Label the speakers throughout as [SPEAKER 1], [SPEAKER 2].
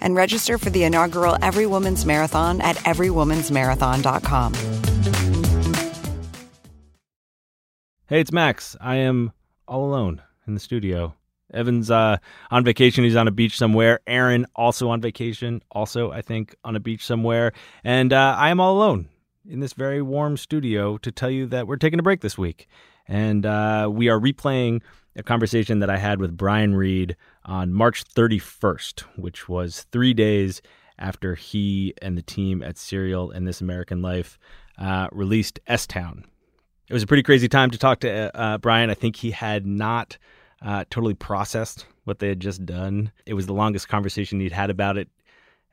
[SPEAKER 1] and register for the inaugural Every Woman's Marathon at everywomansmarathon.com.
[SPEAKER 2] Hey, it's Max. I am all alone in the studio. Evan's uh, on vacation. He's on a beach somewhere. Aaron also on vacation, also, I think, on a beach somewhere. And uh, I am all alone in this very warm studio to tell you that we're taking a break this week. And uh, we are replaying a conversation that I had with Brian Reed on March 31st, which was three days after he and the team at Serial and This American Life uh, released S Town. It was a pretty crazy time to talk to uh, Brian. I think he had not uh, totally processed what they had just done. It was the longest conversation he'd had about it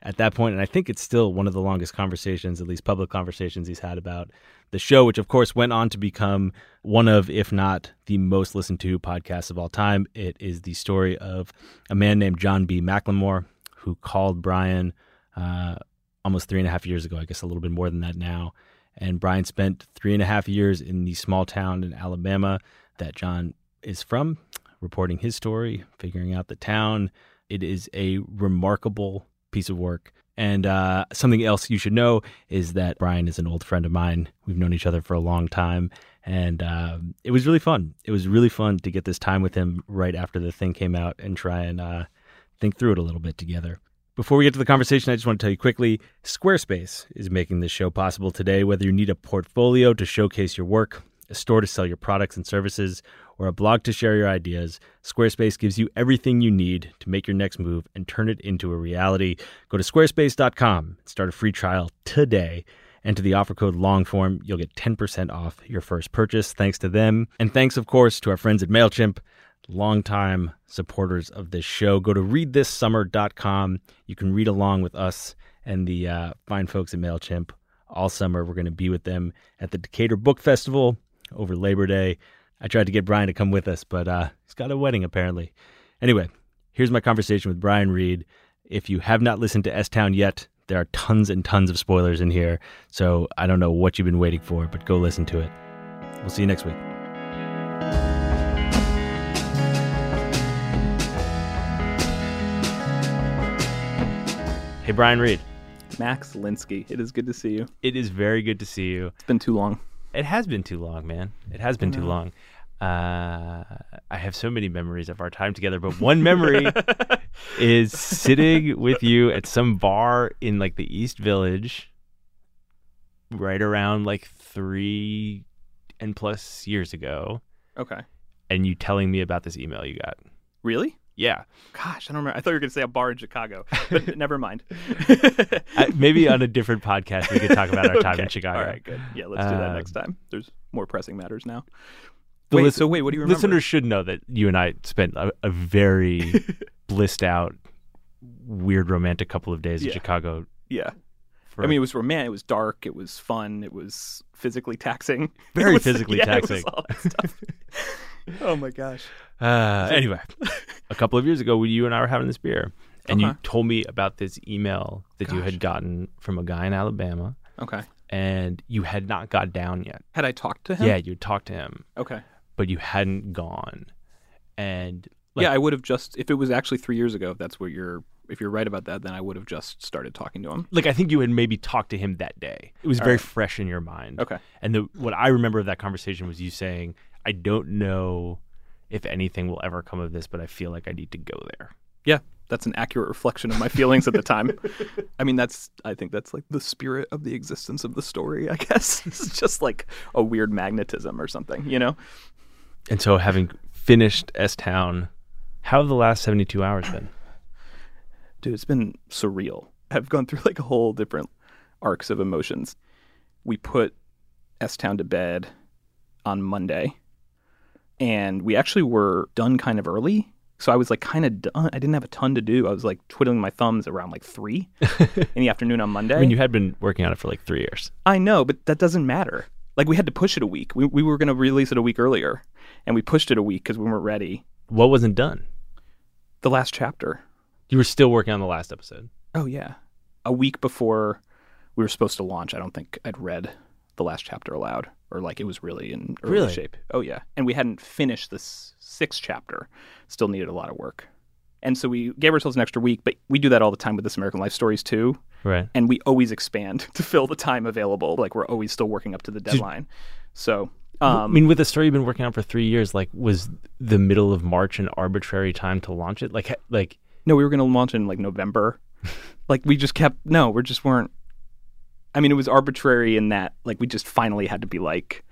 [SPEAKER 2] at that point, and I think it's still one of the longest conversations, at least public conversations, he's had about the show, which of course went on to become one of, if not the most listened to podcasts of all time. It is the story of a man named John B. McLemore who called Brian uh, almost three and a half years ago, I guess a little bit more than that now. And Brian spent three and a half years in the small town in Alabama that John is from, reporting his story, figuring out the town. It is a remarkable piece of work. And uh, something else you should know is that Brian is an old friend of mine. We've known each other for a long time. And uh, it was really fun. It was really fun to get this time with him right after the thing came out and try and uh, think through it a little bit together. Before we get to the conversation, I just want to tell you quickly Squarespace is making this show possible today. Whether you need a portfolio to showcase your work, a store to sell your products and services, or a blog to share your ideas, Squarespace gives you everything you need to make your next move and turn it into a reality. Go to squarespace.com and start a free trial today. Enter the offer code LONGFORM. You'll get 10% off your first purchase. Thanks to them. And thanks, of course, to our friends at MailChimp, longtime supporters of this show. Go to readthissummer.com. You can read along with us and the uh, fine folks at MailChimp all summer. We're going to be with them at the Decatur Book Festival over Labor Day. I tried to get Brian to come with us, but uh, he's got a wedding apparently. Anyway, here's my conversation with Brian Reed. If you have not listened to S Town yet, there are tons and tons of spoilers in here, so I don't know what you've been waiting for, but go listen to it. We'll see you next week. Hey, Brian Reed.
[SPEAKER 3] Max Linsky. It is good to see you.
[SPEAKER 2] It is very good to see you.
[SPEAKER 3] It's been too long.
[SPEAKER 2] It has been too long, man. It has been too long. Uh, I have so many memories of our time together, but one memory is sitting with you at some bar in like the East Village, right around like three and plus years ago,
[SPEAKER 3] Okay.
[SPEAKER 2] and you telling me about this email you got.
[SPEAKER 3] Really?
[SPEAKER 2] Yeah,
[SPEAKER 3] Gosh, I don't remember. I thought you were going to say a bar in Chicago, but never mind.
[SPEAKER 2] I, maybe on a different podcast we could talk about our time in Chicago.
[SPEAKER 3] All right, good. Yeah, let's do that
[SPEAKER 2] Uh,
[SPEAKER 3] next time. There's more pressing matters now. Wait, so wait, what do you remember?
[SPEAKER 2] Listeners should know that you and I spent a, a very blissed out, weird romantic couple of days in Chicago.
[SPEAKER 3] Yeah.
[SPEAKER 2] For
[SPEAKER 3] I mean, it was romantic. It was dark. It was fun. It was physically taxing.
[SPEAKER 2] Very
[SPEAKER 3] was-
[SPEAKER 2] physically
[SPEAKER 3] yeah,
[SPEAKER 2] taxing.
[SPEAKER 3] all that stuff. oh my gosh.
[SPEAKER 2] Uh, anyway, a couple of years ago, you and I were having this beer, and you told me about this email that you had gotten from a guy in Alabama,
[SPEAKER 3] Okay.
[SPEAKER 2] and you had not got down yet.
[SPEAKER 3] Had I talked to him?
[SPEAKER 2] Yeah, you talked to him,
[SPEAKER 3] Okay.
[SPEAKER 2] But you hadn't gone. And like,
[SPEAKER 3] yeah, I would have just if it was actually three years ago. If that's what you're, if you're right about that, then I would have just started talking to him.
[SPEAKER 2] like I think you had maybe talked to him that day. It was
[SPEAKER 3] All
[SPEAKER 2] very
[SPEAKER 3] right.
[SPEAKER 2] fresh in your mind.
[SPEAKER 3] Okay.
[SPEAKER 2] And the what I remember of that conversation was you saying, "I don't know if anything will ever come of this, but I feel like I need to go there."
[SPEAKER 3] Yeah, that's an accurate reflection of my feelings at the time. I mean, that's I think that's like the spirit of the existence of the story. I guess it's just like a weird magnetism or something, you know?
[SPEAKER 2] And so, having finished S Town, how have the last seventy-two hours been?
[SPEAKER 3] Dude, it's been surreal. I've gone through like a whole different arcs of emotions. We put S Town to bed on Monday, and we actually were done kind of early. So I was like kind of done. I didn't have a ton to do. I was like twiddling my thumbs around like three in the afternoon on Monday.
[SPEAKER 2] I mean, you had been working on it for like three years.
[SPEAKER 3] I know, but that doesn't matter. Like we had to push it a week. We we were going to release it a week earlier, and we pushed it a week because we weren't ready.
[SPEAKER 2] What wasn't done?
[SPEAKER 3] The last chapter.
[SPEAKER 2] You were still working on the last episode.
[SPEAKER 3] Oh yeah, a week before we were supposed to launch. I don't think I'd read the last chapter aloud, or like it was really in early
[SPEAKER 2] Really?
[SPEAKER 3] shape. Oh yeah, and we hadn't finished this sixth chapter. Still needed a lot of work, and so we gave ourselves an extra week. But we do that all the time with this American Life Stories too,
[SPEAKER 2] Right.
[SPEAKER 3] and we always expand to fill the time available. Like we're always still working up to the deadline. So.
[SPEAKER 2] I
[SPEAKER 3] Um,
[SPEAKER 2] mean, with the story you've been working on for three years, like, was the middle of March an arbitrary time to launch it? Like, like,
[SPEAKER 3] No, we were going to launch in like November. like we just kept no, we just weren't. I mean, it was arbitrary in that like we just finally had to be like,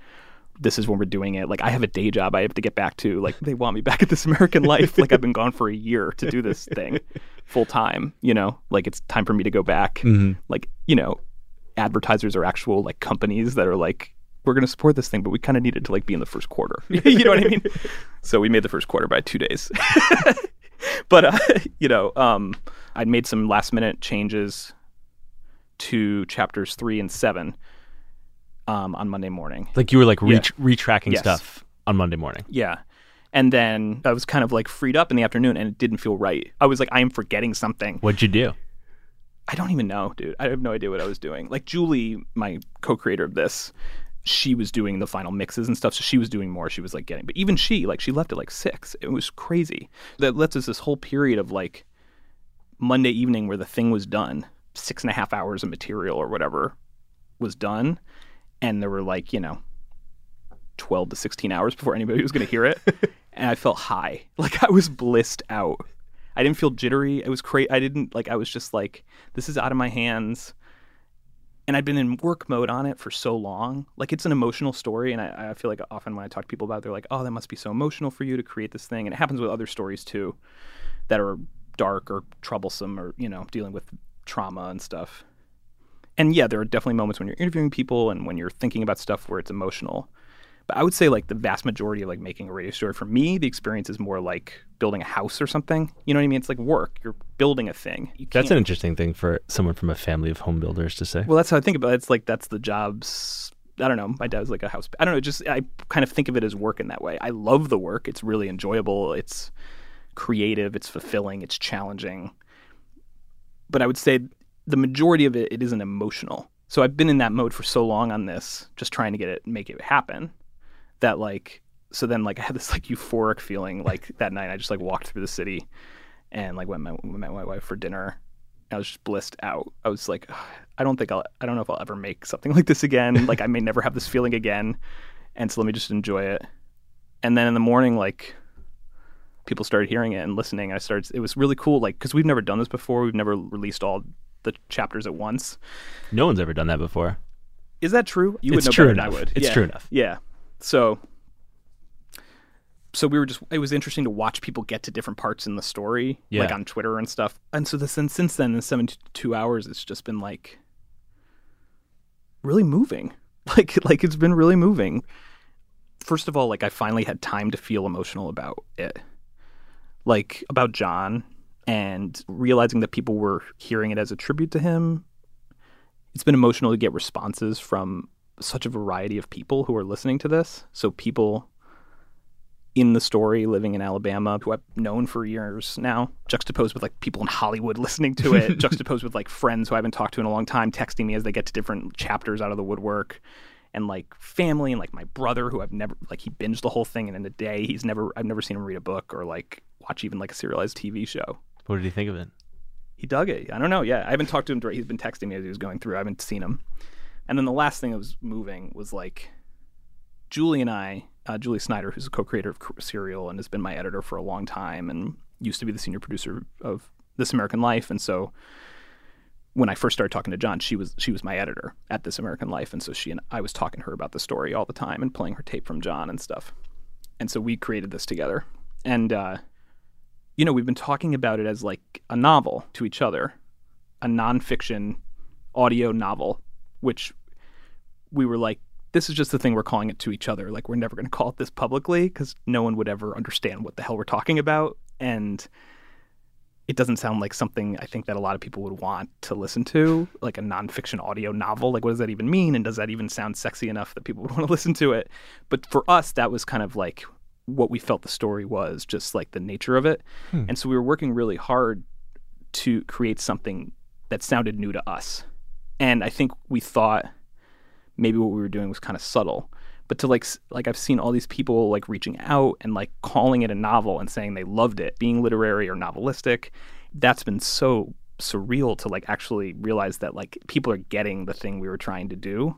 [SPEAKER 3] this is when we're doing it. Like I have a day job I have to get back to. Like they want me back at this American Life. like I've been gone for a year to do this thing full time. You know, like it's time for me to go back.
[SPEAKER 2] Mhm.
[SPEAKER 3] Like you know, advertisers are actual like companies that are like. We're going to support this thing, but we kind of needed to like be in the first quarter. you know what I mean? So we made the first quarter by two days. but uh, you know, um, I'd made some last minute changes to chapters three and seven um, on Monday morning.
[SPEAKER 2] like you were like re-
[SPEAKER 3] Yeah.
[SPEAKER 2] retracking
[SPEAKER 3] Yes.
[SPEAKER 2] stuff on Monday morning.
[SPEAKER 3] Yeah. And then I was kind of like freed up in the afternoon and it didn't feel right. I was like, I am forgetting something.
[SPEAKER 2] What'd you do?
[SPEAKER 3] I don't even know, dude. I have no idea what I was doing. Like Julie, my co-creator of this, she was doing the final mixes and stuff, so she was doing more. She was like getting, but even she, like, she left at like six. It was crazy. That lets us this whole period of like Monday evening where the thing was done, six and a half hours of material or whatever was done, and there were like you know. 12 to 16 hours before anybody was going to hear it and i felt high like i was blissed out I didn't feel jittery. It was crazy. I didn't like. I was just like, this is out of my hands. And I'd been in work mode on it for so long. Like it's an emotional story, and I, I feel like often when I talk to people about it, they're like, "Oh, that must be so emotional for you to create this thing." And it happens with other stories too, that are dark or troublesome, or you know, dealing with trauma and stuff. And yeah, there are definitely moments when you're interviewing people and when you're thinking about stuff where it's emotional. But I would say like the vast majority of like making a radio story for me, the experience is more like building a house or something. You know what I mean? It's like work. You're building a thing. You
[SPEAKER 2] That's an interesting thing for someone from a family of home builders to say.
[SPEAKER 3] well, that's how I think about it. It's like that's the jobs. I don't know. My dad's like a house. I don't know. Just I kind of think of it as work in that way. I love the work. It's really enjoyable. It's creative. It's fulfilling. It's challenging. But I would say the majority of it, it isn't emotional. So I've been in that mode for so long on this, just trying to get it, make it happen, that like, so then like I had this like euphoric feeling like that night. I just like walked through the city, and like went my, my wife for dinner. I was just blissed out. I was like, I don't think I'll, I don't know if I'll ever make something like this again. like I may never have this feeling again, and so let me just enjoy it. And then in the morning, like people started hearing it and listening. I started. It was really cool, like because we've never done this before. We've never released all the chapters at once.
[SPEAKER 2] No one's ever done that before.
[SPEAKER 3] Is that true? You
[SPEAKER 2] It's
[SPEAKER 3] would know
[SPEAKER 2] true
[SPEAKER 3] better than
[SPEAKER 2] enough.
[SPEAKER 3] I would.
[SPEAKER 2] It's
[SPEAKER 3] Yeah.
[SPEAKER 2] true enough.
[SPEAKER 3] Yeah. So so we were just it was interesting to watch people get to different parts in the story like on Twitter and stuff. And so this and since then in 72 hours it's just been like really moving. Like like it's been really moving. First of all, like I finally had time to feel emotional about it. Like about John and realizing that people were hearing it as a tribute to him. It's been emotional to get responses from such a variety of people who are listening to this. So people in the story living in Alabama who I've known for years now, juxtaposed with like people in Hollywood listening to it, juxtaposed with like friends who I haven't talked to in a long time texting me as they get to different chapters out of the woodwork. And like family and like my brother who I've never like he binged the whole thing and in a day he's never I've never seen him read a book or like watch even like a serialized TV show.
[SPEAKER 2] What did he think of it?
[SPEAKER 3] He dug it. I don't know. Yeah, I haven't talked to him. He's been texting me as he was going through. I haven't seen him. And then the last thing that was moving was like Julie and I, uh, Julie Snyder, who's a co-creator of Serial and has been my editor for a long time, and used to be the senior producer of This American Life. And so when I first started talking to John, she was she was my editor at This American Life, and so she and I was talking to her about the story all the time and playing her tape from John and stuff. And so we created this together. And uh, you know, we've been talking about it as like a novel to each other, a nonfiction audio novel, which we were like, this is just the thing we're calling it to each other. Like, we're never going to call it this publicly because no one would ever understand what the hell we're talking about. and it doesn't sound like something I think that a lot of people would want to listen to, like a nonfiction audio novel. Like, what does that even mean? And does that even sound sexy enough that people would want to listen to it? But for us, that was kind of like what we felt the story was, just like the nature of it.
[SPEAKER 2] Hmm.
[SPEAKER 3] And so we were working really hard to create something that sounded new to us. And I think we thought maybe what we were doing was kind of subtle. But to like like I've seen all these people like reaching out and like calling it a novel and saying they loved it, being literary or novelistic. That's been so surreal to like actually realize that like people are getting the thing we were trying to do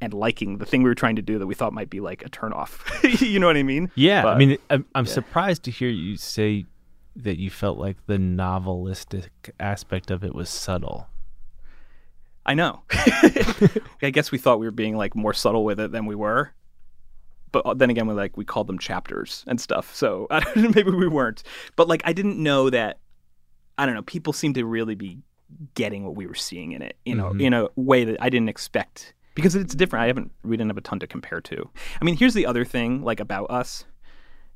[SPEAKER 3] and liking the thing we were trying to do that we thought might be like a turnoff. you know what I mean?
[SPEAKER 2] Yeah, I mean, I'm, I'm
[SPEAKER 3] yeah.
[SPEAKER 2] surprised to hear you say that you felt like the novelistic aspect of it was subtle.
[SPEAKER 3] I know. I guess we thought we were being like more subtle with it than we were. But uh, then again, we like we called them chapters and stuff. So I don't, maybe we weren't. But like I didn't know that. I don't know. People seem to really be getting what we were seeing in it. You know,
[SPEAKER 2] Mhm.
[SPEAKER 3] in a way that I didn't expect because it's different. I haven't. We didn't have a ton to compare to. I mean, here's the other thing, like about us.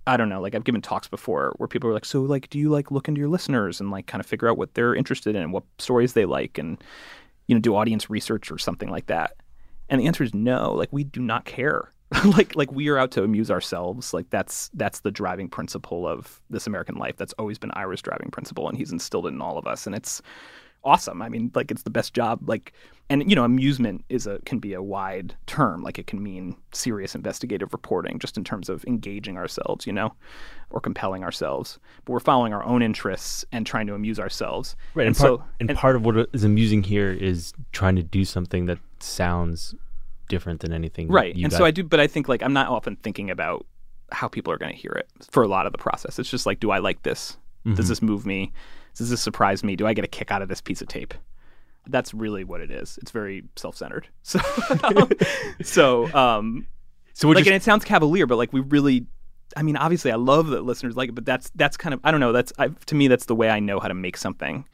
[SPEAKER 3] I don't know. Like I've given talks before where people are like, "So, like, do you like look into your listeners and like kind of figure out what they're interested in, and what stories they like, and you know, do audience research or something like that?" And the answer is no. Like we do not care. like like we are out to amuse ourselves. Like that's that's the driving principle of this American life. That's always been Ira's driving principle, and he's instilled it in all of us. And it's awesome. I mean, like it's the best job. Like, and you know, amusement is a can be a wide term. Like it can mean serious investigative reporting, just in terms of engaging ourselves, you know, or compelling ourselves. But we're following our own interests and trying to amuse ourselves.
[SPEAKER 2] Right, and,
[SPEAKER 3] And
[SPEAKER 2] part,
[SPEAKER 3] so-
[SPEAKER 2] and
[SPEAKER 3] and-
[SPEAKER 2] part of what is amusing here is trying to do something that sounds different than anything.
[SPEAKER 3] right and
[SPEAKER 2] got-
[SPEAKER 3] so i do but i think like i'm not often thinking about how people are going to hear it for a lot of the process it's just like do i like this
[SPEAKER 2] Mhm.
[SPEAKER 3] does this move me does this surprise me? Do i get a kick out of this piece of tape? That's really what it is. It's very self-centered. So so um
[SPEAKER 2] So
[SPEAKER 3] like
[SPEAKER 2] you're
[SPEAKER 3] and it sounds cavalier but like we really i mean obviously i love that listeners like it but that's that's kind of i don't know that's I, to me that's the way i know how to make something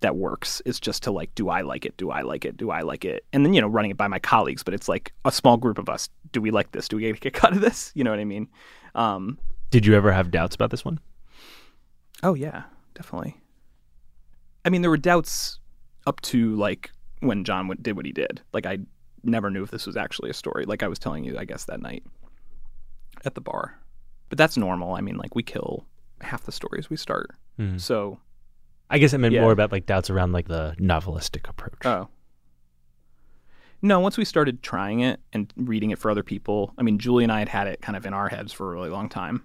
[SPEAKER 3] that works is just to like do i like it? Do i like it? Do i like it? And then you know running it by my colleagues but it's like a small group of us. Do we like this? Do we get a kick out of this? You know what i mean? Um
[SPEAKER 2] Did you ever have doubts about this one?
[SPEAKER 3] oh yeah definitely i mean there were doubts up to like when john went- did what he did like i never knew if this was actually a story like i was telling you i guess that night at the bar but that's normal i mean like we kill half the stories we start
[SPEAKER 2] Mhm.
[SPEAKER 3] so
[SPEAKER 2] I guess I meant
[SPEAKER 3] Yeah.
[SPEAKER 2] more about like doubts around like the novelistic approach.
[SPEAKER 3] Oh. No, once we started trying it and reading it for other people, I mean, Julie and I had had it kind of in our heads for a really long time.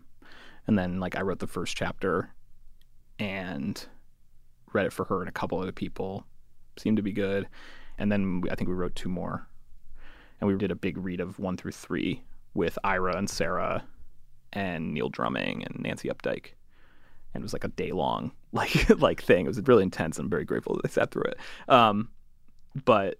[SPEAKER 3] And then, like, I wrote the first chapter and read it for her and a couple other people. Seemed to be good. And then we, I think we wrote two more. And we did a big read of one through three with Ira and Sarah and Neil Drumming and Nancy Updike. And it was like a day long like like thing. It was really intense. I'm very grateful that I sat through it. Um, but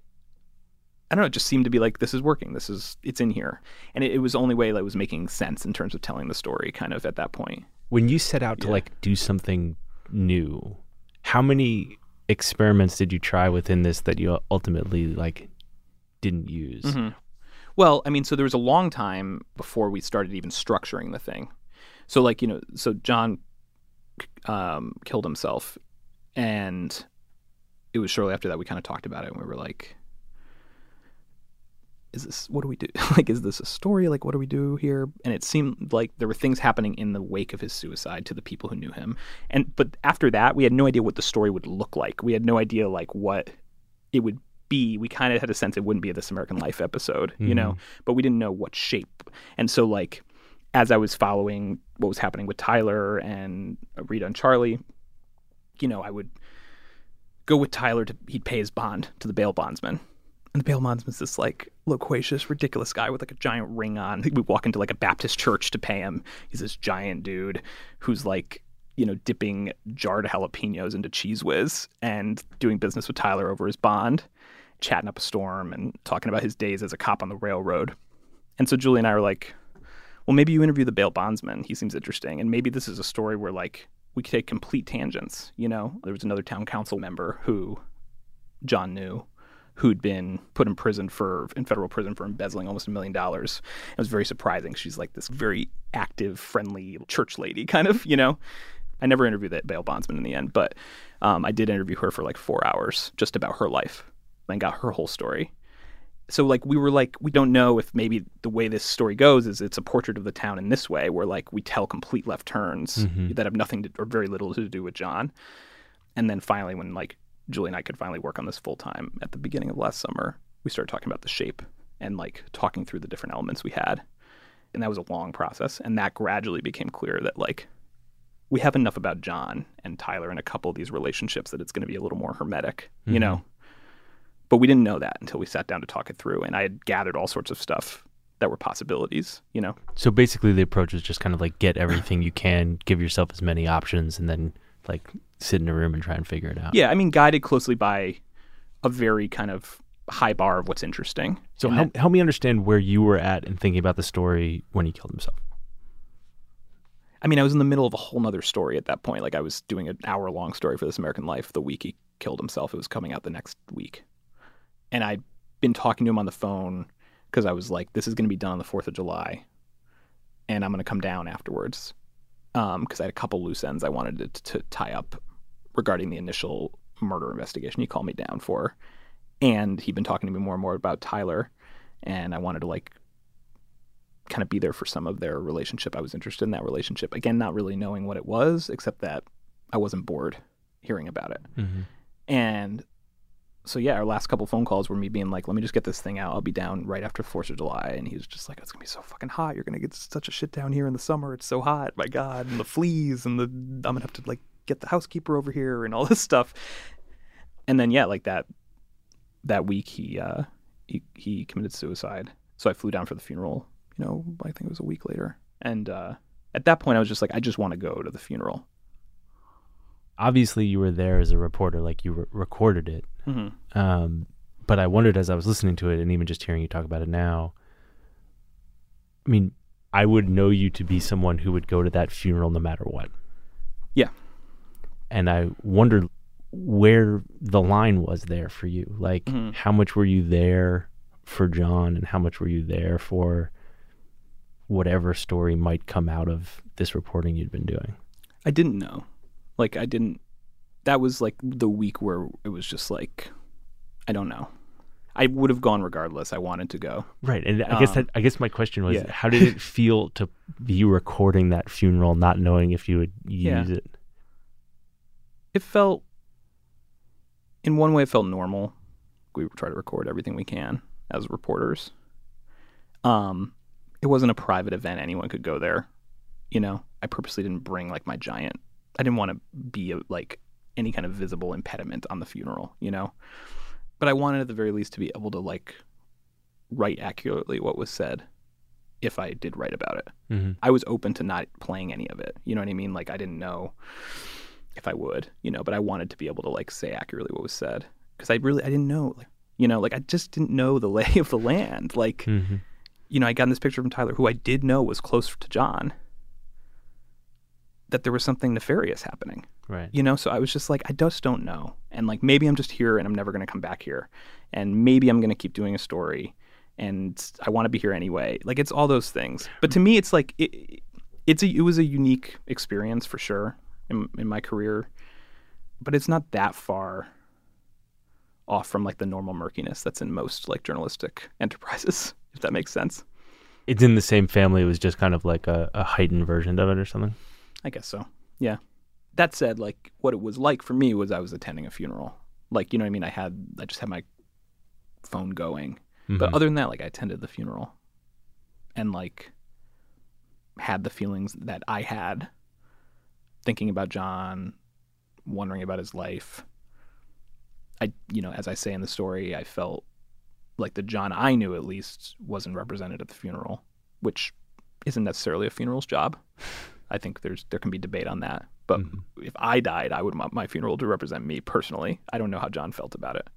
[SPEAKER 3] I don't know. It just seemed to be like this is working. This is it's in here, and it, it was the only way that was making sense in terms of telling the story. Kind of at that point.
[SPEAKER 2] When you set out to
[SPEAKER 3] Yeah.
[SPEAKER 2] like do something new, how many experiments did you try within this that you ultimately like didn't use?
[SPEAKER 3] Mhm. Well, I mean, so there was a long time before we started even structuring the thing. So, like, you know, so John um, killed himself, and it was shortly after that we kind of talked about it, and we were like, "Is this what do we do? like, is this a story? Like, what do we do here?" And it seemed like there were things happening in the wake of his suicide to the people who knew him, and but after that, we had no idea what the story would look like. We had no idea like what it would be. We kind of had a sense it wouldn't be a This American Life episode, you know, mm-hmm. but we didn't know what shape. And so, like, as I was following what was happening with Tyler and Rita and Charlie, you know, I would go with Tyler to he'd pay his bond to the bail bondsman. And the bail bondsman's this like loquacious, ridiculous guy with like a giant ring on. We walk into like a Baptist church to pay him. He's this giant dude who's like, you know, dipping jarred jalapenos into Cheez Whiz and doing business with Tyler over his bond, chatting up a storm and talking about his days as a cop on the railroad. And so Julie and I were like, well, maybe you interview the bail bondsman. He seems interesting. And maybe this is a story where like we could take complete tangents. You know, there was another town council member who John knew who'd been put in prison for in federal prison for embezzling almost a million dollars. It was very surprising. She's like this very active, friendly church lady, kind of, you know. I never interviewed that bail bondsman in the end, but um, I did interview her for like four hours just about her life and got her whole story. So like we were like we don't know if maybe the way this story goes is it's a portrait of the town in this way where like we tell complete left turns
[SPEAKER 4] Mhm.
[SPEAKER 3] that have nothing to, or very little to do with John, and then finally when like Julie and I could finally work on this full time at the beginning of last summer, we started talking about the shape and like talking through the different elements we had, and that was a long process, and that gradually became clear that like we have enough about John and Tyler and a couple of these relationships that it's going to be a little more hermetic, you
[SPEAKER 4] Mhm.
[SPEAKER 3] know. But we didn't know that until we sat down to talk it through, and I had gathered all sorts of stuff that were possibilities, you know.
[SPEAKER 2] So basically, the approach is just kind of like get everything you can, give yourself as many options, and then like sit in a room and try and figure it out.
[SPEAKER 3] Yeah, I mean, guided closely by a very kind of high bar of what's interesting.
[SPEAKER 2] So help, help me understand where you were at in thinking about the story when he killed himself.
[SPEAKER 3] I mean, I was in the middle of a whole nother story at that point. Like I was doing an hour long story for This American Life the week he killed himself. It was coming out the next week. And I'd been talking to him on the phone because I was like, this is going to be done on the 4th of July. And I'm going to come down afterwards. Because I had a couple loose ends I wanted to, to tie up regarding the initial murder investigation he called me down for. And he'd been talking to me more and more about Tyler. And I wanted to like kind of be there for some of their relationship. I was interested in that relationship. Again, not really knowing what it was, except that I wasn't bored hearing about it.
[SPEAKER 2] Mm-hmm.
[SPEAKER 3] And so, yeah, our last couple phone calls were me being like, let me just get this thing out. I'll be down right after 4th of July. And he was just like, it's to be so fucking hot. You're to get such a shit down here in the summer. It's so hot. My God. And the fleas and the, I'm to have to like get the housekeeper over here and all this stuff. And then, yeah, like that, that week he, uh, he, he committed suicide. So I flew down for the funeral, you know, I think it was a week later. And, uh, at that point, I was just like, I just want to go to the funeral.
[SPEAKER 2] Obviously, you were there as a reporter, like you re- recorded it.
[SPEAKER 3] Mm-hmm.
[SPEAKER 2] Um, but I wondered as I was listening to it, and even just hearing you talk about it now. I mean, I would know you to be someone who would go to that funeral no matter what.
[SPEAKER 3] Yeah.
[SPEAKER 2] And I wondered where the line was there for you. Like,
[SPEAKER 3] Mhm.
[SPEAKER 2] how much were you there for John, and how much were you there for whatever story might come out of this reporting you'd been doing?
[SPEAKER 3] I didn't know. Like I didn't that was like the week where it was just like I don't know. I would have gone regardless. I wanted to go.
[SPEAKER 2] Right, and I guess
[SPEAKER 3] Um,
[SPEAKER 2] that I guess my question was,
[SPEAKER 3] yeah.
[SPEAKER 2] how did it feel to be recording that funeral, not knowing if you would
[SPEAKER 3] Yeah.
[SPEAKER 2] use it?
[SPEAKER 3] It felt in one way it felt normal. We try to record everything we can as reporters. Um it wasn't a private event anyone could go there. You know, I purposely didn't bring like my giant I didn't want to be a, like any kind of visible impediment on the funeral, you know. But I wanted at the very least to be able to like write accurately what was said if I did write about it.
[SPEAKER 2] Mm-hmm.
[SPEAKER 3] I was open to not playing any of it. You know what I mean? Like I didn't know if I would, you know, but I wanted to be able to like say accurately what was said because I really I didn't know, like, you know, like I just didn't know the lay of the land. Like,
[SPEAKER 2] Mm-hmm.
[SPEAKER 3] you know, I got this picture from Tyler, who I did know was close to John, that there was something nefarious happening.
[SPEAKER 2] Right.
[SPEAKER 3] you know so i was just like i just don't know. And like maybe i'm just here and i'm never going to come back here. And maybe i'm going to keep doing a story and i want to be here anyway. Like it's all those things. But to me it's like it, it's a it was a unique experience for sure in, in my career. But it's not that far off from like the normal murkiness that's in most like journalistic enterprises if that makes sense.
[SPEAKER 2] It's in the same family. It was just kind of like a, a heightened version of it or something.
[SPEAKER 3] I guess so. Yeah. That said, like what it was like for me was I was attending a funeral. Like, you know what I mean? I had I just had my phone going. But
[SPEAKER 2] Mhm.
[SPEAKER 3] other than that, like I attended the funeral and like had the feelings that I had thinking about John, wondering about his life. I you know, as I say in the story, I felt like the John I knew at least wasn't represented at the funeral, which isn't necessarily a funeral's job. I think there's there can be debate on that. But
[SPEAKER 2] Mhm.
[SPEAKER 3] if I died, I would want my funeral to represent me personally. I don't know how John felt about it.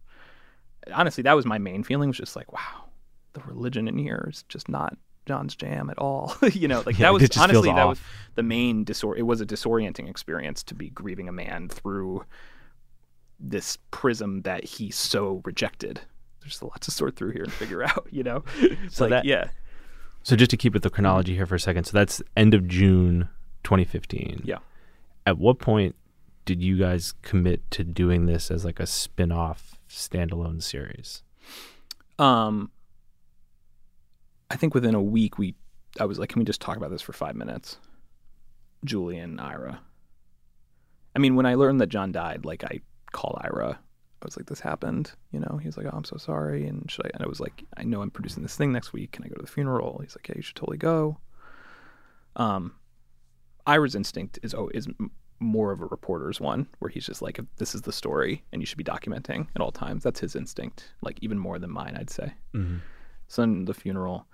[SPEAKER 3] Honestly, that was my main feeling. Was just like, wow, the religion in here is just not John's jam at all. you know, like
[SPEAKER 2] Yeah,
[SPEAKER 3] that was
[SPEAKER 2] it just feels
[SPEAKER 3] honestly that was the main disor. It was a disorienting experience to be grieving a man through this prism that he so rejected. There's a lot to sort through here and figure out. You know,
[SPEAKER 2] So
[SPEAKER 3] like,
[SPEAKER 2] that-
[SPEAKER 3] yeah,
[SPEAKER 2] So just to keep with the chronology here for a second, so that's end of June 2015.
[SPEAKER 3] Yeah.
[SPEAKER 5] At what point did you guys commit to doing this as like a spin-off standalone series?
[SPEAKER 3] Um, I think within a week we, I was like, can we just talk about this for five minutes? Julie and Ira. I mean, when I learned that John died, like I called Ira. I was like, this happened. You know, he was like, oh, I'm so sorry. And should I? And I was like, I know I'm producing this thing next week. Can I go to the funeral? He's like, yeah, you should totally go. Um, Ira's instinct is oh, is more of a reporter's one, where he's just like, this is the story, and you should be documenting at all times. That's his instinct, like even more than mine, I'd say.
[SPEAKER 5] Mm-hmm.
[SPEAKER 3] So then the funeral.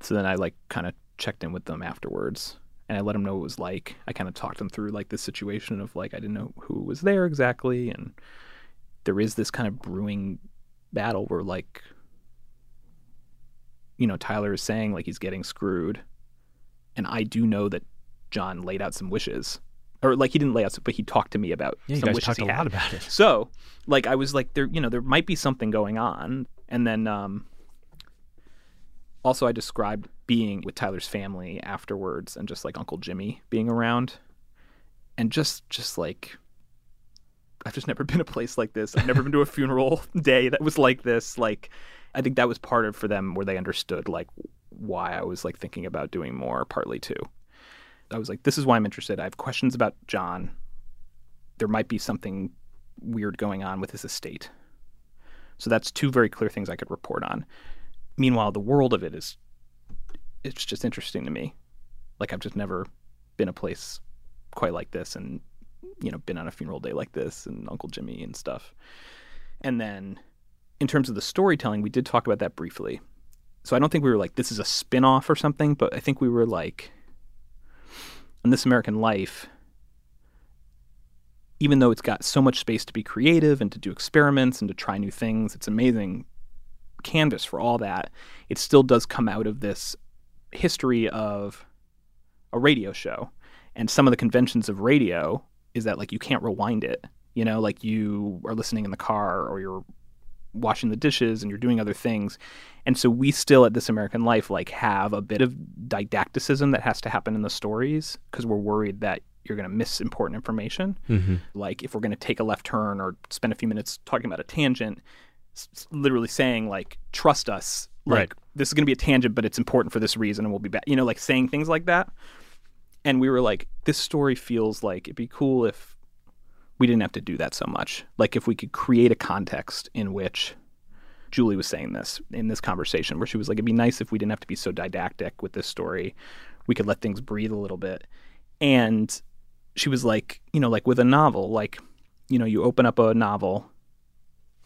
[SPEAKER 3] So then I like kind of checked in with them afterwards, and I let them know what it was like. I kind of talked them through like this situation of like I didn't know who was there exactly, and there is this kind of brewing battle where like you know Tyler is saying like he's getting screwed, and I do know that John laid out some wishes, or like he didn't lay out, some, but he talked to me about
[SPEAKER 5] Yeah,
[SPEAKER 3] some wishes
[SPEAKER 5] talked
[SPEAKER 3] he
[SPEAKER 5] a
[SPEAKER 3] had.
[SPEAKER 5] lot about it.
[SPEAKER 3] So, like, I was like, there, you know, there might be something going on. And then, um, also, I described being with Tyler's family afterwards, and just like Uncle Jimmy being around, and just, just like, I've just never been a place like this. I've never been to a funeral day that was like this. Like, I think that was part of for them where they understood like why I was like thinking about doing more. Partly too, I was like, this is why I'm interested. I have questions about John. There might be something weird going on with his estate. So that's two very clear things I could report on. Meanwhile, the world of it is it's just interesting to me. Like I've just never been a place quite like this and you know, been on a funeral day like this and Uncle Jimmy and stuff. And then in terms of the storytelling, we did talk about that briefly. So I don't think we were like this is a spin-off or something, but I think we were like in This American Life even though it's got so much space to be creative and to do experiments and to try new things, it's amazing canvas for all that. It still does come out of this history of a radio show. And some of the conventions of radio is that like you can't rewind it. You know, like you are listening in the car or you're washing the dishes and you're doing other things. And so we still at This American Life like have a bit of didacticism that has to happen in the stories because we're worried that you're going to miss important information.
[SPEAKER 5] Mm-hmm.
[SPEAKER 3] Like if we're going to take a left turn or spend a few minutes talking about a tangent, s- literally saying like trust us, like
[SPEAKER 5] Right.
[SPEAKER 3] this is going to be a tangent, but it's important for this reason, and we'll be back. You know, like saying things like that. And we were like, this story feels like it'd be cool if we didn't have to do that so much. Like if we could create a context in which Julie was saying this in this conversation, where she was like, it'd be nice if we didn't have to be so didactic with this story. We could let things breathe a little bit. And she was like, you know, like with a novel, like, you know, you open up a novel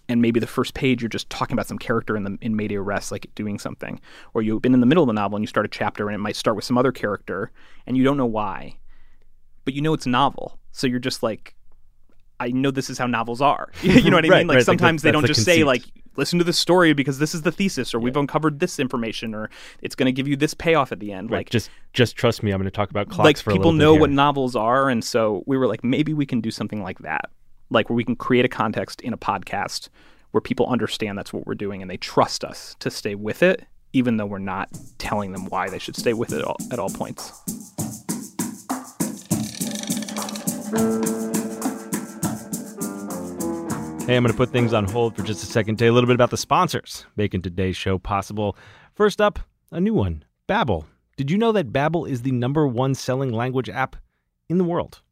[SPEAKER 3] and maybe the first page you're just talking about some character in the in media res, like doing something. Or you've been in the middle of the novel and you start a chapter and it might start with some other character and you don't know why. But you know it's novel. So you're just like I know this is how novels are. you know what I
[SPEAKER 5] Right,
[SPEAKER 3] mean? Like
[SPEAKER 5] right, like
[SPEAKER 3] sometimes
[SPEAKER 5] that-
[SPEAKER 3] they don't
[SPEAKER 5] the
[SPEAKER 3] just say like listen to this story because this is the thesis or we've uncovered this information or it's going to give you this payoff at the end.
[SPEAKER 5] Right.
[SPEAKER 3] Like
[SPEAKER 5] just just trust me. I'm going to talk about clocks
[SPEAKER 3] like
[SPEAKER 5] for a
[SPEAKER 3] people know
[SPEAKER 5] here.
[SPEAKER 3] what novels are and so we were like maybe we can do something like that like where we can create a context in a podcast where people understand that's what we're doing and they trust us to stay with it even though we're not telling them why they should stay with it at all, at all points
[SPEAKER 2] Hey, I'm going to put things on hold for just a second. Tell you a little bit about the sponsors making today's show possible. First up, a new one, Babbel. Did you know that Babbel is the number one selling language app in the world?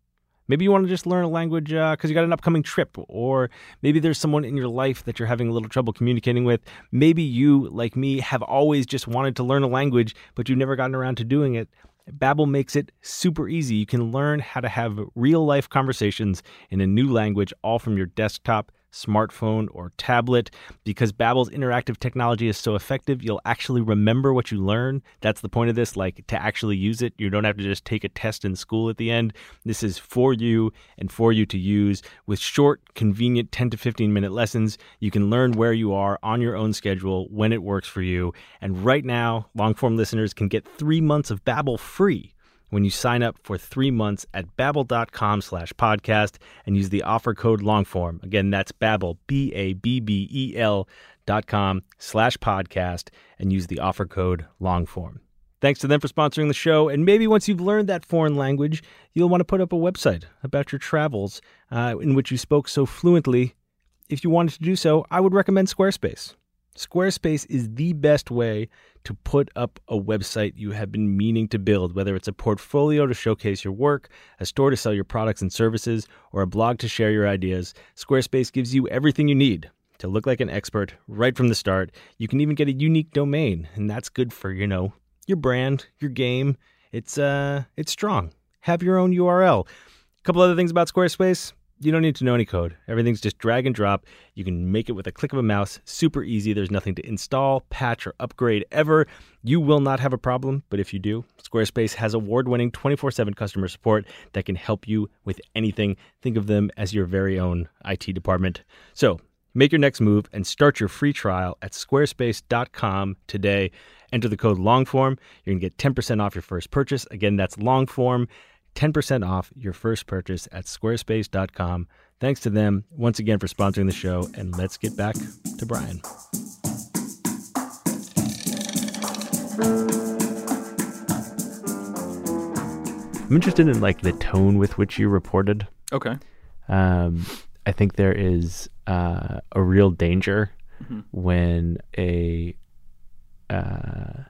[SPEAKER 2] Maybe you want to just learn a language uh, because you got an upcoming trip, or maybe there's someone in your life that you're having a little trouble communicating with. Maybe you, like me, have always just wanted to learn a language, but you've never gotten around to doing it. Babbel makes it super easy. You can learn how to have real life conversations in a new language all from your desktop, smartphone, or tablet. Because Babbel's interactive technology is so effective, you'll actually remember what you learn. That's the point of this, like to actually use it. You don't have to just take a test in school at the end. This is for you and for you to use with short, convenient 10 to 15 minute lessons. You can learn where you are on your own schedule when it works for you. And right now, long form listeners can get three months of Babbel free when you sign up for three months at babbel.com slash podcast and use the offer code longform. Again, that's Babbel, B-A-B-B-E-L dot com slash podcast and use the offer code longform. Thanks to them for sponsoring the show. And maybe once you've learned that foreign language, you'll want to put up a website about your travels uh, in which you spoke so fluently. If you wanted to do so, I would recommend Squarespace. Squarespace is the best way to put up a website you have been meaning to build, whether it's a portfolio to showcase your work, a store to sell your products and services, or a blog to share your ideas. Squarespace gives you everything you need to look like an expert right from the start. You can even get a unique domain, and that's good for, you know, your brand, your game. It's uh it's strong. Have your own URL. A couple other things about Squarespace. You don't need to know any code. Everything's just drag and drop. You can make it with a click of a mouse. Super easy. There's nothing to install, patch, or upgrade ever. You will not have a problem, but if you do, Squarespace has award winning 24 7 customer support that can help you with anything. Think of them as your very own IT department. So make your next move and start your free trial at squarespace.com today. Enter the code LONGFORM. You're going to get 10% off your first purchase. Again, that's LONGFORM. 10% off your first purchase at squarespace.com. Thanks to them once again for sponsoring the show. And let's get back to Brian.
[SPEAKER 5] I'm interested in like the tone with which you reported.
[SPEAKER 3] Okay.
[SPEAKER 5] Um, I think there is uh, a real danger
[SPEAKER 3] Mhm.
[SPEAKER 5] when a uh,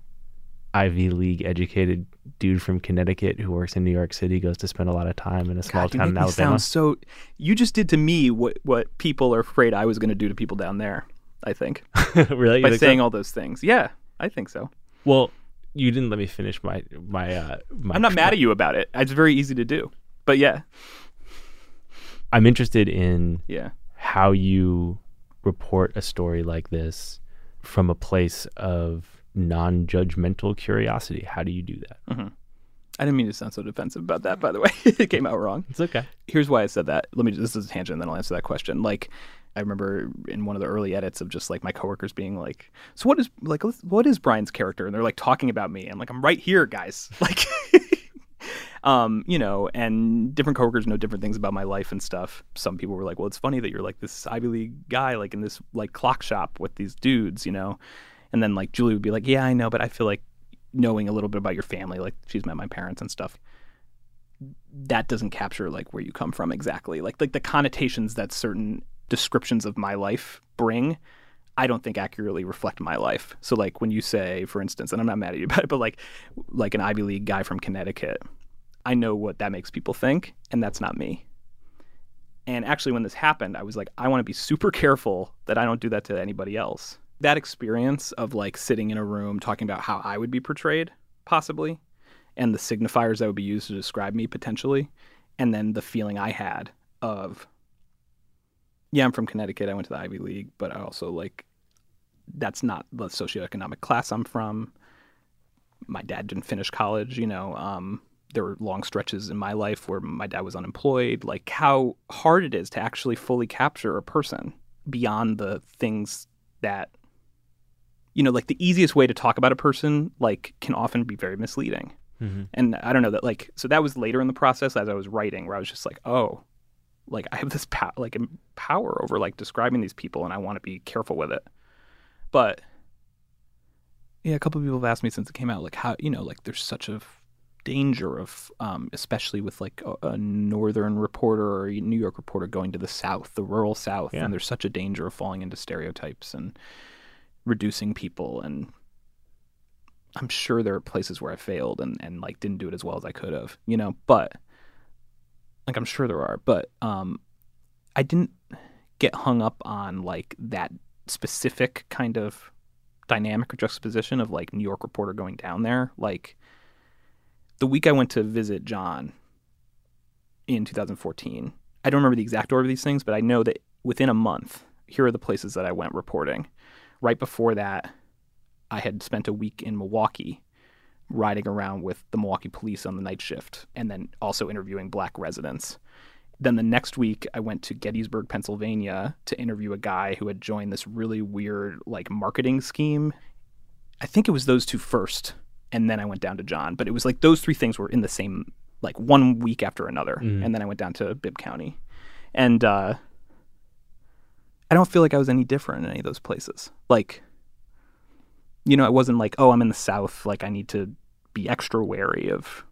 [SPEAKER 5] Ivy League educated dude from Connecticut who works in New York City goes to spend a lot of time in a small
[SPEAKER 3] God,
[SPEAKER 5] town in Alabama.
[SPEAKER 3] sound so. You just did to me what what people are afraid I was going to do to people down there. I think
[SPEAKER 5] really?
[SPEAKER 3] By
[SPEAKER 5] think so?
[SPEAKER 3] saying all those things. Yeah, I think so.
[SPEAKER 5] well, you didn't let me finish my my. Uh, my
[SPEAKER 3] I'm not mad at you about it. It's very easy to do. But yeah,
[SPEAKER 5] I'm interested in
[SPEAKER 3] yeah.
[SPEAKER 5] how you report a story like this from a place of non-judgmental curiosity. How do you do that?
[SPEAKER 3] I didn't mean to sound so defensive about that. By the way, it came out wrong.
[SPEAKER 5] It's okay.
[SPEAKER 3] here's why I said that. Let me. Just this is a tangent, and then I'll answer that question. Like, I remember in one of the early edits of just like my coworkers being like, "So what is like what is Brian's character?" And they're like talking about me. I'm like, "I'm right here, guys." Like, um, you know, and different coworkers know different things about my life and stuff. Some people were like, "Well, it's funny that you're like this Ivy League guy, like in this like clock shop with these dudes," you know. And then like Julie would be like, "Yeah, I know, but I feel like knowing a little bit about your family, like she's met my parents and stuff." that doesn't capture like where you come from exactly. Like like the connotations that certain descriptions of my life bring, I don't think accurately reflect my life. So like when you say, for instance, and I'm not mad at you about it, but like like an Ivy League guy from Connecticut, I know what that makes people think, and that's not me. And actually, when this happened, I was like, I want to be super careful that I don't do that to anybody else. That experience of like sitting in a room talking about how I would be portrayed, possibly, and the signifiers that would be used to describe me potentially, and then the feeling I had of, yeah, I'm from Connecticut. I went to the Ivy League, but I also like, that's not the socioeconomic class I'm from. My dad didn't finish college, you know. Um, there were long stretches in my life where my dad was unemployed. Like how hard it is to actually fully capture a person beyond the things that you know like the easiest way to talk about a person like can often be very misleading
[SPEAKER 5] Mm-hmm.
[SPEAKER 3] and i don't know that like so that was later in the process as i was writing where i was just like oh like i have this pow- like power over like describing these people and i want to be careful with it but yeah a couple of people have asked me since it came out like how you know like there's such a danger of um, especially with like a, a northern reporter or a new york reporter going to the south the rural south
[SPEAKER 5] Yeah.
[SPEAKER 3] and there's such a danger of falling into stereotypes and reducing people and I'm sure there are places where I failed and, and like didn't do it as well as I could have, you know, but like I'm sure there are, but um I didn't get hung up on like that specific kind of dynamic or juxtaposition of like New York reporter going down there. Like the week I went to visit John in 2014, I don't remember the exact order of these things, but I know that within a month, here are the places that I went reporting. Right before that, I had spent a week in Milwaukee riding around with the Milwaukee police on the night shift and then also interviewing black residents. Then the next week, I went to Gettysburg, Pennsylvania to interview a guy who had joined this really weird, like, marketing scheme. I think it was those two first, and then I went down to John. But it was like those three things were in the same, like, one week after another.
[SPEAKER 5] Mhm.
[SPEAKER 3] And then I went down to Bibb County. And uh, I don't feel like I was any different in any of those places. Like, you know, it wasn't like, oh, I'm in the South, like I need to be extra wary of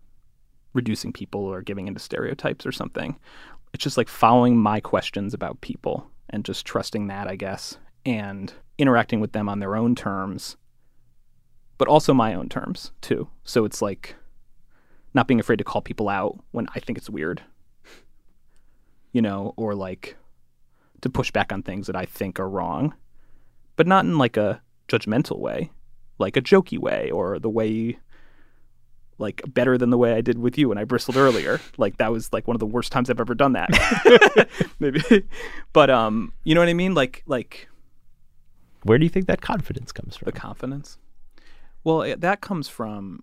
[SPEAKER 3] reducing people or giving into stereotypes or something. It's just like following my questions about people and just trusting that, I guess, and interacting with them on their own terms, but also my own terms too. So it's like not being afraid to call people out when I think it's weird, you know, or like to push back on things that I think are wrong, but not in like a judgmental way, like a jokey way or the way like better than the way I did with you when I bristled earlier. like that was like one of the worst times I've ever done that. Maybe. But um you know what I mean? Like like
[SPEAKER 5] Where do you think that confidence comes from?
[SPEAKER 3] the confidence. Well, it, that comes from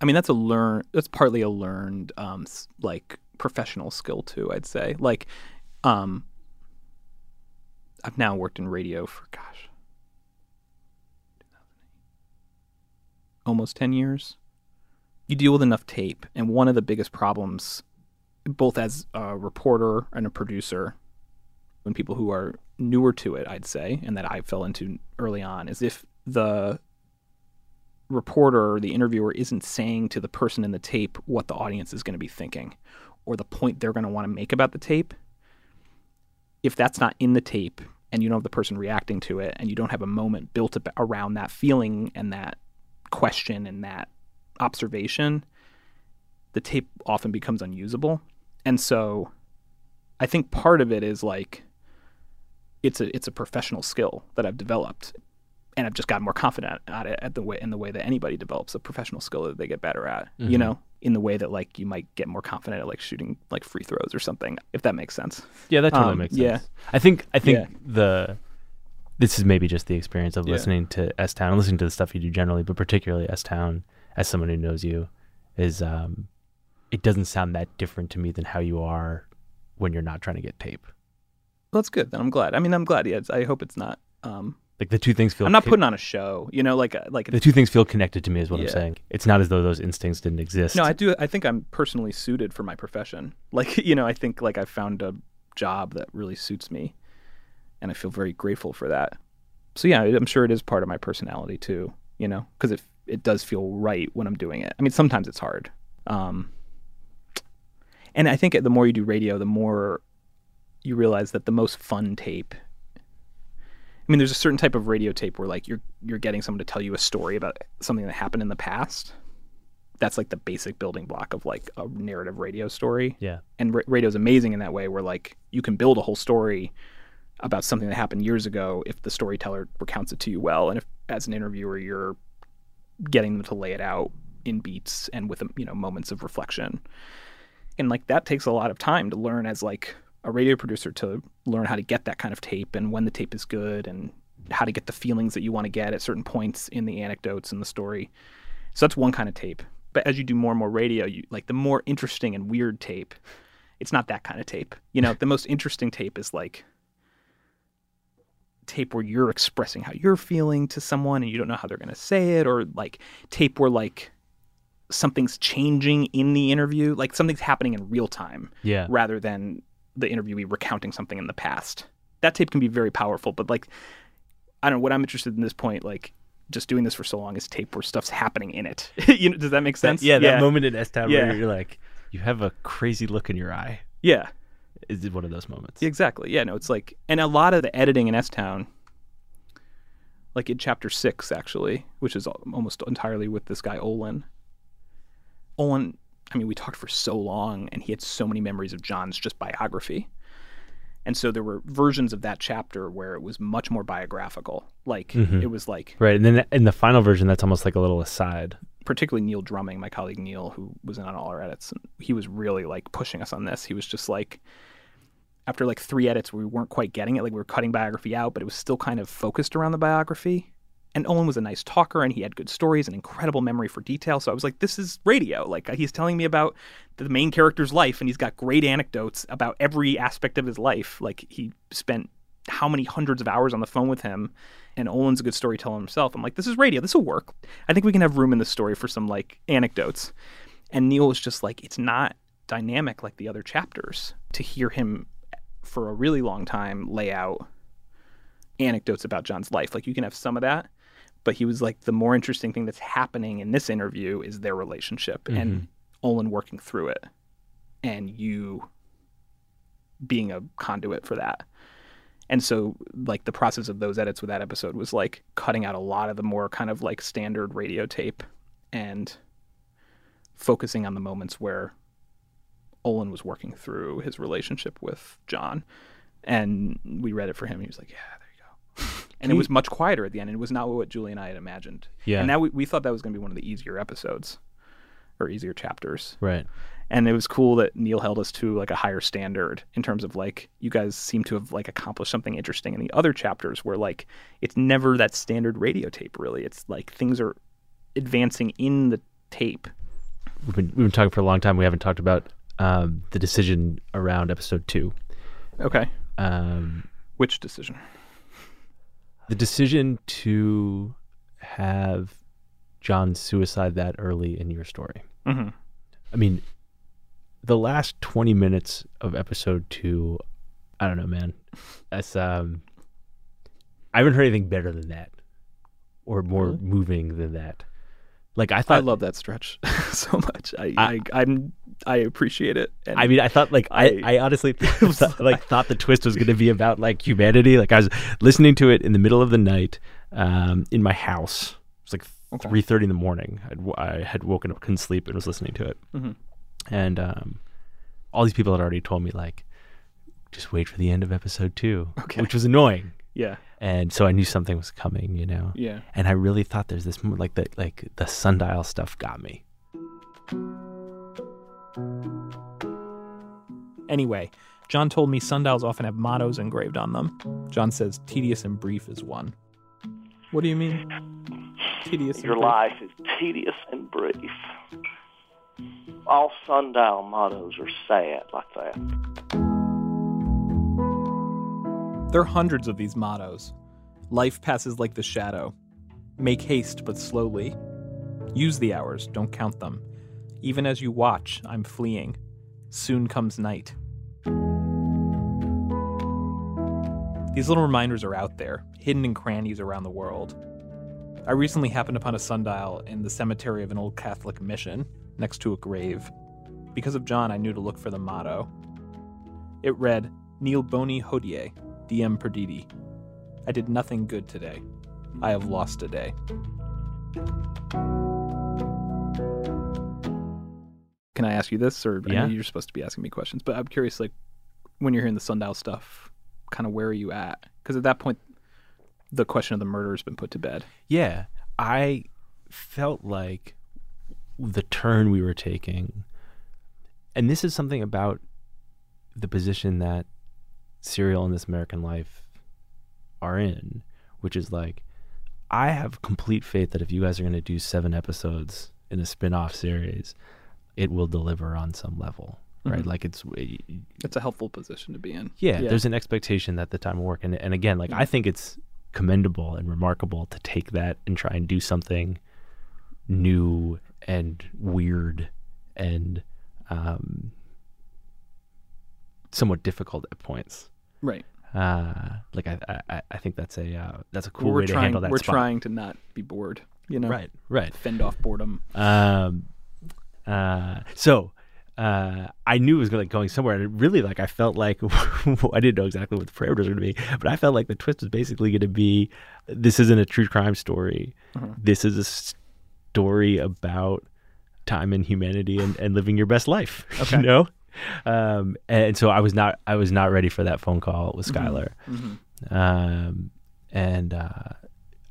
[SPEAKER 3] I mean that's a learn that's partly a learned um like professional skill too, I'd say. Like um I've now worked in radio for gosh almost 10 years. You deal with enough tape and one of the biggest problems both as a reporter and a producer when people who are newer to it, I'd say, and that I fell into early on, is if the reporter or the interviewer isn't saying to the person in the tape what the audience is going to be thinking or the point they're going to want to make about the tape, if that's not in the tape and you don't have the person reacting to it and you don't have a moment built around that feeling and that question and that observation, the tape often becomes unusable. And so I think part of it is like it's a it's a professional skill that I've developed and I've just gotten more confident at it at the way in the way that anybody develops a professional skill that they get better at. You know, in the way that like you might get more confident at like shooting like free throws or something, if that makes sense.
[SPEAKER 5] Yeah, that totally
[SPEAKER 3] Um,
[SPEAKER 5] makes sense.
[SPEAKER 3] yeah.
[SPEAKER 5] I think I think
[SPEAKER 3] Yeah.
[SPEAKER 5] the this is maybe just the experience of
[SPEAKER 3] Yeah.
[SPEAKER 5] listening to S Town and listening to the stuff you do generally, but particularly S Town as someone who knows you is um it doesn't sound that different to me than how you are when you're not trying to get tape.
[SPEAKER 3] Well, that's good. Then I'm glad. I mean, I'm glad. Yeah, I hope it's not. Um,
[SPEAKER 5] Like the two things feel
[SPEAKER 3] I'm not
[SPEAKER 5] co-
[SPEAKER 3] putting on a show. You know, like uh, like
[SPEAKER 5] the two things feel connected to me is what I'm saying. It's not as though those instincts didn't exist.
[SPEAKER 3] No, I do. I think I'm personally suited for my profession. Like, you know, I think like I found a job that really suits me, and I feel very grateful for that. So yeah, I'm sure it is part of my personality too. You know, because it it does feel right when I'm doing it. I mean, sometimes it's hard. Um, and I think the more you do radio, the more you realize that the most fun tape. I mean, there's a certain type of radio tape where like you're you're getting someone to tell you a story about something that happened in the past that's like the basic building block of like a narrative radio story.
[SPEAKER 5] Yeah.
[SPEAKER 3] And ra- is amazing in that way where like you can build a whole story about something that happened years ago if the storyteller recounts it to you well and if as an interviewer you're getting them to lay it out in beats and with you know moments of reflection. And like that takes a lot of time to learn as like a radio producer to learn how to get that kind of tape and when the tape is good and how to get the feelings that you want to get at certain points in the anecdotes and the story. So that's one kind of tape. But as you do more and more radio, you like the more interesting and weird tape. It's not that kind of tape. You know, the most interesting tape is like tape where you're expressing how you're feeling to someone and you don't know how they're going to say it or like tape where like something's changing in the interview, like something's happening in real time
[SPEAKER 5] Yeah.
[SPEAKER 3] rather than the interviewee recounting something in the past. That tape can be very powerful, but like I don't know what I'm interested in this point like just doing this for so long is tape where stuff's happening in it. you know, does that make sense?
[SPEAKER 5] yeah, that moment in S Town
[SPEAKER 3] Yeah.
[SPEAKER 5] where you're like, you have a crazy look in your eye.
[SPEAKER 3] Yeah.
[SPEAKER 5] Is one of those moments.
[SPEAKER 3] Exactly. Yeah, no, it's like and a lot of the editing in S Town like in chapter 6 actually, which is almost entirely with this guy Olin. Olin, I mean, we talked for so long and he had so many memories of John's just biography. And so there were versions of that chapter where it was much more biographical. Like
[SPEAKER 5] Mhm.
[SPEAKER 3] it was like
[SPEAKER 5] Right. And then in the final version, that's almost like a little aside.
[SPEAKER 3] particularly Neil Drumming, my colleague Neil, who was in on all our edits, and he was really like pushing us on this. He was just like, after like three edits, we weren't quite getting it. Like we were cutting biography out, but it was still kind of focused around the biography. And Olin was a nice talker, and he had good stories and incredible memory for detail. So I was like, this is radio. Like he's telling me about the main character's life, and he's got great anecdotes about every aspect of his life. Like he spent how many hundreds of hours on the phone with him and Olin's a good storyteller himself. I'm like, this is radio. This will work. I think we can have room in the story for some like anecdotes. And Neil was just like, it's not dynamic like the other chapters. To hear him for a really long time lay out anecdotes about John's life, like you can have some of that, But he was like, the more interesting thing that's happening in this interview is their relationship and mm-hmm. Olin working through it, and you being a conduit for that. And so, like, the process of those edits with that episode was like cutting out a lot of the more kind of like standard radio tape and focusing on the moments where Olin was working through his relationship with John. And we read it for him. And he was like, yeah, And it was much quieter at the end. And it was not what Julie and I had imagined.
[SPEAKER 2] Yeah.
[SPEAKER 3] And now we, we thought that was going to be one of the easier episodes or easier chapters
[SPEAKER 2] Right.
[SPEAKER 3] and it was cool that Neil held us to like a higher standard in terms of like you guys seem to have like accomplished something interesting in the other chapters where like it's never that standard radio tape really it's like things are advancing in the tape
[SPEAKER 2] We've been we've been talking for a long time. We haven't talked about um, the decision around episode two.
[SPEAKER 3] okay
[SPEAKER 2] Um,
[SPEAKER 3] which decision
[SPEAKER 2] the decision to have John suicide that early in your story.
[SPEAKER 3] mm-hmm.
[SPEAKER 2] I mean, the last 20 minutes of episode two, I don't know, man. That's, um, I haven't heard anything better than that or more
[SPEAKER 3] Really?
[SPEAKER 2] moving than that. Like, I thought, I
[SPEAKER 3] love that stretch so much I,
[SPEAKER 2] I-
[SPEAKER 3] I, I'm I appreciate it and
[SPEAKER 2] I mean, I thought, like, I,
[SPEAKER 3] I-
[SPEAKER 2] I honestly thought, like thought the twist was going to be about like humanity. Like, I was listening to it in the middle of the night, um, in my house. It was like
[SPEAKER 3] Okay.
[SPEAKER 2] three thirty in the morning. I'd, I had woken up, couldn't sleep, and was listening to it.
[SPEAKER 3] Mhm.
[SPEAKER 2] And um, all these people had already told me like, just wait for the end of episode two,
[SPEAKER 3] Okay.
[SPEAKER 2] which was annoying.
[SPEAKER 3] Yeah
[SPEAKER 2] And so I knew something was coming, you know.
[SPEAKER 3] yeah
[SPEAKER 2] And I really thought there's this like the like the sundial stuff got me.
[SPEAKER 3] Anyway, John told me sundials often have mottos engraved on them. John says tedious and brief is one. What do you mean? Tedious
[SPEAKER 6] Your
[SPEAKER 3] and brief?
[SPEAKER 6] life is tedious and brief. All sundial mottos are sad like that.
[SPEAKER 3] There are hundreds of these mottos. Life passes like the shadow. Make haste but slowly. Use the hours, don't count them. Even as you watch, I'm fleeing. Soon comes night. These little reminders are out there, hidden in crannies around the world. I recently happened upon a sundial in the cemetery of an old Catholic mission, next to a grave. Because of John, I knew to look for the motto. It read, Nil Boni Hodie, Diem Perdidi. I did nothing good today. I have lost a day. Can I ask you this, or
[SPEAKER 2] Yeah.
[SPEAKER 3] you're supposed to be asking me questions, but I'm curious, like, when you're hearing the sundial stuff, kind of where are you at? Because at that point, the question of the murder has been put to bed.
[SPEAKER 2] Yeah, I felt like the turn we were taking, and this is something about the position that Serial and This American Life are in, which is like, I have complete faith that if you guys are going to do seven episodes in a spin off series, it will deliver on some level, right?
[SPEAKER 3] Mhm.
[SPEAKER 2] Like it's,
[SPEAKER 3] It's a helpful position to be in.
[SPEAKER 2] yeah,
[SPEAKER 3] Yeah.
[SPEAKER 2] there's an expectation that the time will work. And, and again, like I think it's commendable and remarkable to take that and try and do something new and weird and um, somewhat difficult at points.
[SPEAKER 3] Right.
[SPEAKER 2] Uh, like I, I, I think that's a uh, that's a cool
[SPEAKER 3] we're
[SPEAKER 2] way to
[SPEAKER 3] trying.
[SPEAKER 2] handle that.
[SPEAKER 3] we're
[SPEAKER 2] spot.
[SPEAKER 3] trying to not be bored. You know,
[SPEAKER 2] right, right.
[SPEAKER 3] Fend off boredom.
[SPEAKER 2] Um, uh, so uh, I knew it was going like going somewhere, and it really like I felt like I didn't know exactly what the parameters were going to be, but I felt like the twist was basically going to be this isn't a true crime story.
[SPEAKER 3] Mhm.
[SPEAKER 2] This is a story about time and humanity and, and living your best life.
[SPEAKER 3] Okay.
[SPEAKER 2] You know. Um, and so I was not I was not ready for that phone call with
[SPEAKER 3] Mhm.
[SPEAKER 2] Skylar.
[SPEAKER 3] Mm-hmm.
[SPEAKER 2] Um, and uh,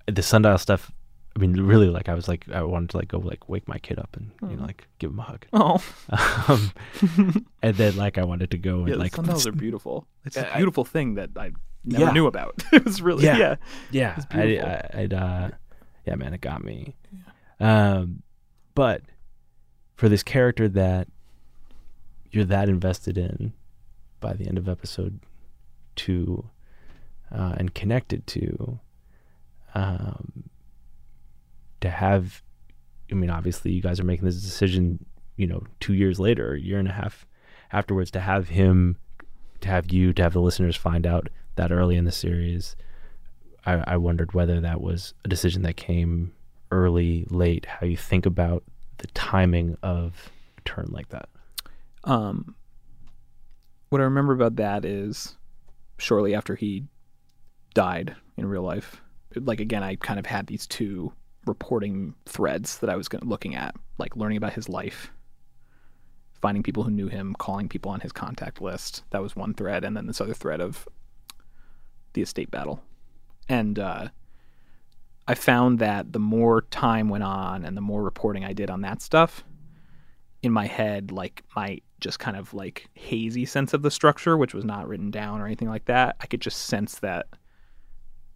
[SPEAKER 2] the sundial stuff. I mean, really, like I was like I wanted to like go like wake my kid up and you know
[SPEAKER 3] Mhm.
[SPEAKER 2] like give him a hug.
[SPEAKER 3] Oh,
[SPEAKER 2] Um, and then like I wanted to go and
[SPEAKER 3] yeah,
[SPEAKER 2] like
[SPEAKER 3] sundials are beautiful. It's a
[SPEAKER 2] I-
[SPEAKER 3] beautiful thing that I never
[SPEAKER 2] Yeah.
[SPEAKER 3] knew about. it was really
[SPEAKER 2] Yeah.
[SPEAKER 3] yeah.
[SPEAKER 2] yeah. I, I'd, uh, yeah, man, it got me. Um, but for this character that you're that invested in by the end of episode two uh, and connected to, um, to have, I mean, obviously you guys are making this decision, you know, two years later, a year and a half afterwards, to have him, to have you, to have the listeners find out that early in the series.
[SPEAKER 5] I, I wondered whether that was a decision that came early, late, how you think about the timing of a turn like that.
[SPEAKER 3] Um, what I remember about that is shortly after he died in real life, like again, I kind of had these two reporting threads that I was looking at, like learning about his life, finding people who knew him, calling people on his contact list. That was one thread, and then this other thread of the estate battle. And uh, I found that the more time went on and the more reporting I did on that stuff, in my head, like my just kind of like hazy sense of the structure, which was not written down or anything like that, I could just sense that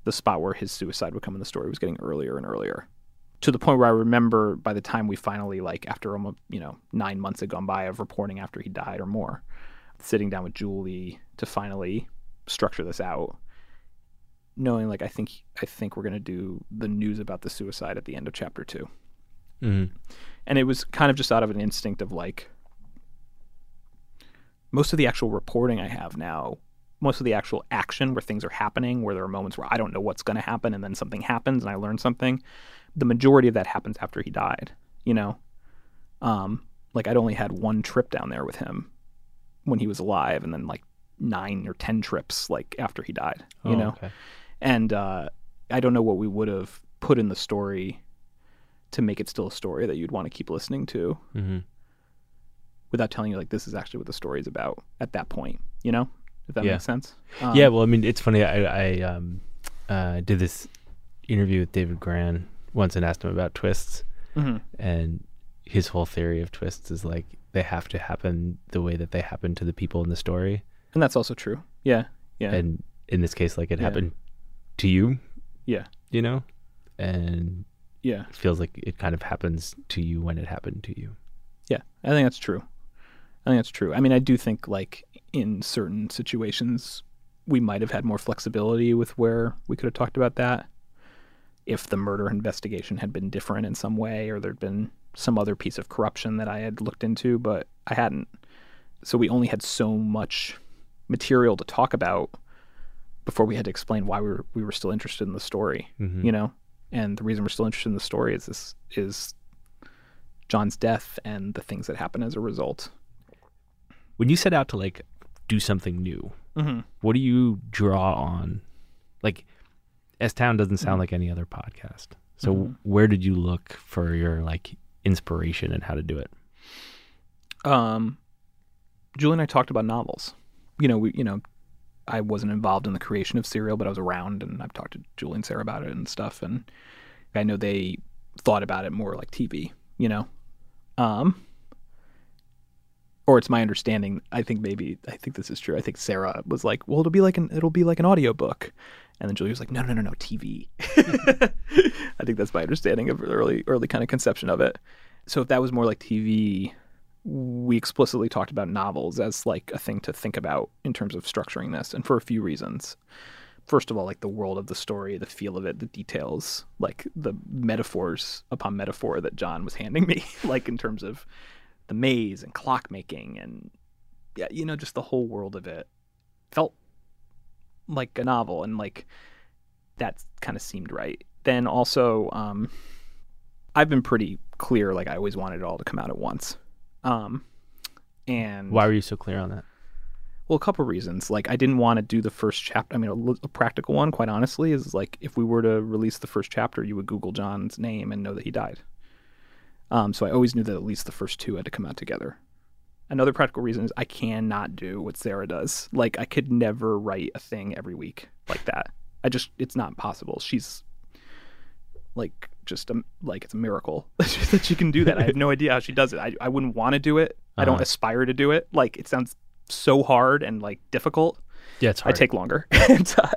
[SPEAKER 3] the spot where his suicide would come in the story was getting earlier and earlier. To the point where I remember by the time we finally, like after almost, you know, nine months had gone by of reporting after he died or more, sitting down with Julie to finally structure this out, knowing like I think I think we're gonna do the news about the suicide at the end of chapter two
[SPEAKER 5] Mm-hmm.
[SPEAKER 3] and it was kind of just out of an instinct of like most of the actual reporting I have now, most of the actual action where things are happening, where there are moments where I don't know what's going to happen and then something happens and I learn something, the majority of that happens after he died, you know? Um, like I'd only had one trip down there with him when he was alive and then like nine or 10 trips like after he died, you know?
[SPEAKER 5] Oh, okay.
[SPEAKER 3] and uh, I don't know what we would have put in the story to make it still a story that you'd want to keep listening to
[SPEAKER 5] Mm-hmm.
[SPEAKER 3] Without telling you like this is actually what the story is about at that point. You know, if that
[SPEAKER 5] Yeah.
[SPEAKER 3] makes sense. Um,
[SPEAKER 5] yeah, well, I mean, it's funny. I, I um, uh, did this interview with David Grann once and asked him about twists,
[SPEAKER 3] mhm.
[SPEAKER 5] and his whole theory of twists is like they have to happen the way that they happen to the people in the story,
[SPEAKER 3] and that's also true. Yeah, yeah,
[SPEAKER 5] and in this case, like it
[SPEAKER 3] Yeah.
[SPEAKER 5] happened to you,
[SPEAKER 3] yeah,
[SPEAKER 5] you know, and
[SPEAKER 3] yeah,
[SPEAKER 5] it feels like it kind of happens to you when it happened to you.
[SPEAKER 3] yeah. I think that's true. I think that's true. I mean, I do think like in certain situations we might have had more flexibility with where we could have talked about that if the murder investigation had been different in some way or there'd been some other piece of corruption that I had looked into, but I hadn't. So we only had so much material to talk about before we had to explain why we were we were still interested in the story.
[SPEAKER 5] Mhm.
[SPEAKER 3] You know? And the reason we're still interested in the story is this is John's death and the things that happen as a result.
[SPEAKER 5] When you set out to like do something new,
[SPEAKER 3] Mm-hmm.
[SPEAKER 5] what do you draw on? Like, S Town doesn't sound
[SPEAKER 3] Mhm.
[SPEAKER 5] like any other podcast. So,
[SPEAKER 3] Mhm.
[SPEAKER 5] where did you look for your like inspiration and how to do it?
[SPEAKER 3] um, Julie and I talked about novels. You know, we, you know, I wasn't involved in the creation of Serial, but I was around, and I've talked to Julie and Sarah about it and stuff. And I know they thought about it more like TV. You know, um, or it's my understanding. I think maybe I think this is true. I think Sarah was like, "Well, it'll be like an it'll be like an audiobook. and then Julie was like, "No, no, no, no, TV." I think that's my understanding of early early kind of conception of it. So if that was more like TV, we explicitly talked about novels as like a thing to think about in terms of structuring this, and for a few reasons. First of all, like the world of the story, the feel of it, the details, like the metaphors upon metaphor that John was handing me, like in terms of the maze and clockmaking and yeah, you know, just the whole world of it felt like a novel and like that kind of seemed right. Then also, um, I've been pretty clear, like I always wanted it all to come out at once. Um, and
[SPEAKER 5] Why were you so clear on that?
[SPEAKER 3] well, a couple reasons. Like, I didn't want to do the first chapter. I mean, a practical one, quite honestly, is like if we were to release the first chapter, you would Google John's name and know that he died. Um, so I always knew that at least the first two had to come out together. Another practical reason is I cannot do what Sarah does. Like, I could never write a thing every week like that. I just, it's not possible. She's like just a like it's a miracle that she can do that. I have no idea how she does it. I I wouldn't want to do it. I don't
[SPEAKER 5] Uh-huh.
[SPEAKER 3] aspire to do it. Like it sounds so hard and like difficult.
[SPEAKER 5] Yeah, it's
[SPEAKER 3] I take longer. And, uh,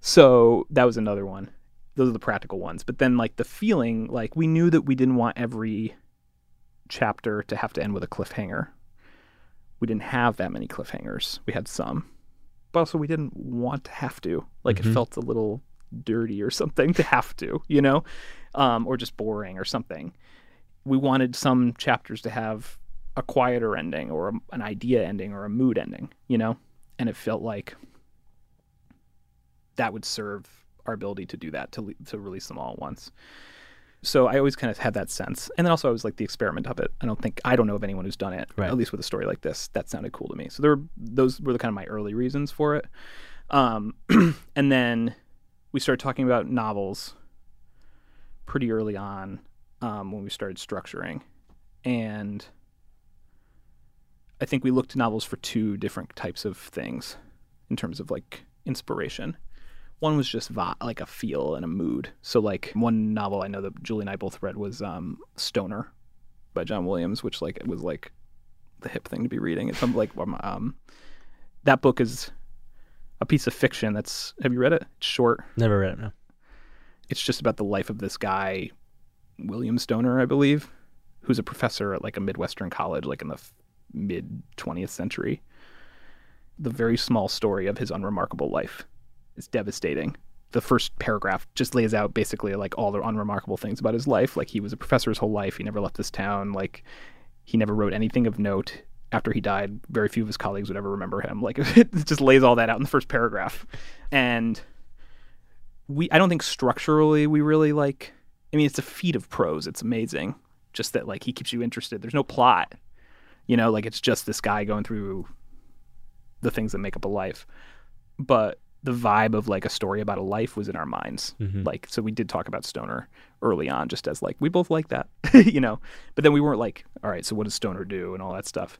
[SPEAKER 3] so that was another one. Those are the practical ones. But then like the feeling, like we knew that we didn't want every chapter to have to end with a cliffhanger. We didn't have that many cliffhangers. We had some. But also we didn't want to have to. Like it
[SPEAKER 5] Mhm.
[SPEAKER 3] felt a little dirty or something to have to, you know? Um, or just boring or something. We wanted some chapters to have a quieter ending or a, an idea ending or a mood ending, you know? And it felt like that would serve our ability to do that to to release them all at once. So I always kind of had that sense, and then also I was like the experiment of it. I don't think I don't know of anyone who's done it,
[SPEAKER 5] Right.
[SPEAKER 3] at least with a story like this. That sounded cool to me. So there were those were the kind of my early reasons for it. Um, and then we started talking about novels pretty early on um, when we started structuring, and I think we looked to novels for two different types of things in terms of like inspiration. One was just vi- like a feel and a mood. So like one novel I know that Julie and I both read was um, Stoner by John Williams, which like it was like the hip thing to be reading. It's like um, um, that book is a piece of fiction that's have you read it? It's short.
[SPEAKER 5] Never read it. No.
[SPEAKER 3] It's just about the life of this guy, William Stoner, I believe, who's a professor at like a Midwestern college, like in the f- mid 20th century. The very small story of his unremarkable life is devastating. The first paragraph just lays out basically like all the unremarkable things about his life. Like he was a professor his whole life. He never left this town. Like he never wrote anything of note. After he died, very few of his colleagues would ever remember him. Like it just lays all that out in the first paragraph. And we I don't think structurally we really like I mean it's a feat of prose. It's amazing. Just that like he keeps you interested. There's no plot. You know, like it's just this guy going through the things that make up a life. But the vibe of like a story about a life was in our minds.
[SPEAKER 5] Mhm.
[SPEAKER 3] Like so we did talk about Stoner early on just as like we both like that, you know. But then we weren't like, all right, so what does Stoner do and all that stuff.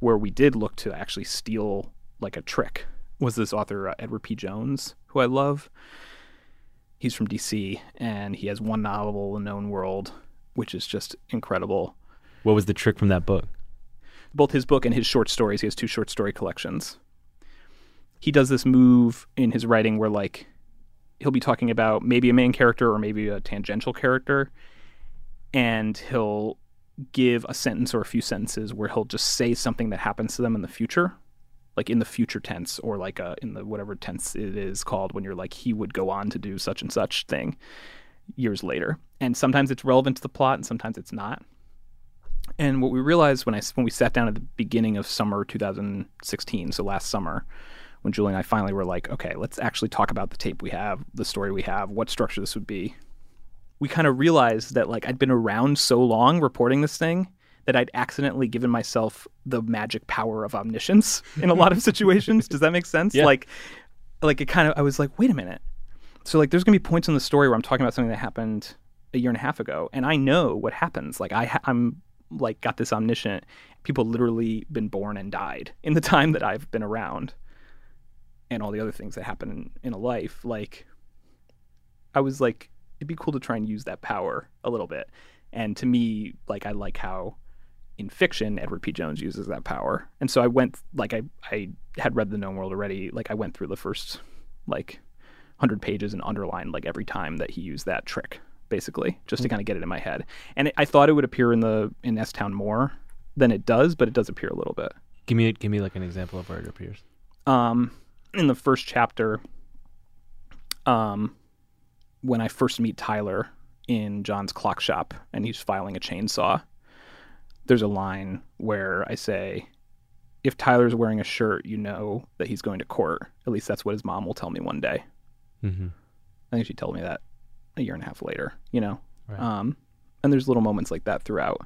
[SPEAKER 3] Where we did look to actually steal like a trick was this author uh, Edward P. Jones, who I love. He's from DC and he has one novel, The Known World, which is just incredible.
[SPEAKER 5] What was the trick from that book?
[SPEAKER 3] Both his book and his short stories, he has two short story collections. He does this move in his writing where like he'll be talking about maybe a main character or maybe a tangential character and he'll give a sentence or a few sentences where he'll just say something that happens to them in the future like in the future tense or like uh, in the whatever tense it is called when you're like he would go on to do such and such thing years later. And sometimes it's relevant to the plot and sometimes it's not. And what we realized when I when we sat down at the beginning of summer 2016 so last summer when Julie and I finally were like okay let's actually talk about the tape we have the story we have what structure this would be we kind of realized that like I'd been around so long reporting this thing that I'd accidentally given myself the magic power of omniscience in a lot of situations. Does that make sense?
[SPEAKER 5] Yeah.
[SPEAKER 3] Like, like it kind of. I was like, wait a minute. So like, there's gonna be points in the story where I'm talking about something that happened a year and a half ago, and I know what happens. Like I, ha- I'm like got this omniscient. People literally been born and died in the time that I've been around, and all the other things that happen in, in a life. Like, I was like, it'd be cool to try and use that power a little bit. And to me, like I like how in fiction Edward P. Jones uses that power. And so I went like I I had read the known world already. Like I went through the first like hundred pages and underlined like every time that he used that trick, basically, just to kind of get it in my head. And it, I thought it would appear in the in S Town more than it does, but it does appear a little bit.
[SPEAKER 5] Give me give me like an example of where it appears.
[SPEAKER 3] um, in the first chapter, um, when I first meet Tyler in John's clock shop and he's filing a chainsaw, there's a line where I say, if Tyler's wearing a shirt, you know that he's going to court. At least that's what his mom will tell me one day.
[SPEAKER 5] Mm-hmm.
[SPEAKER 3] I think she told me that a year and a half later, you know?
[SPEAKER 5] Right.
[SPEAKER 3] Um, and there's little moments like that throughout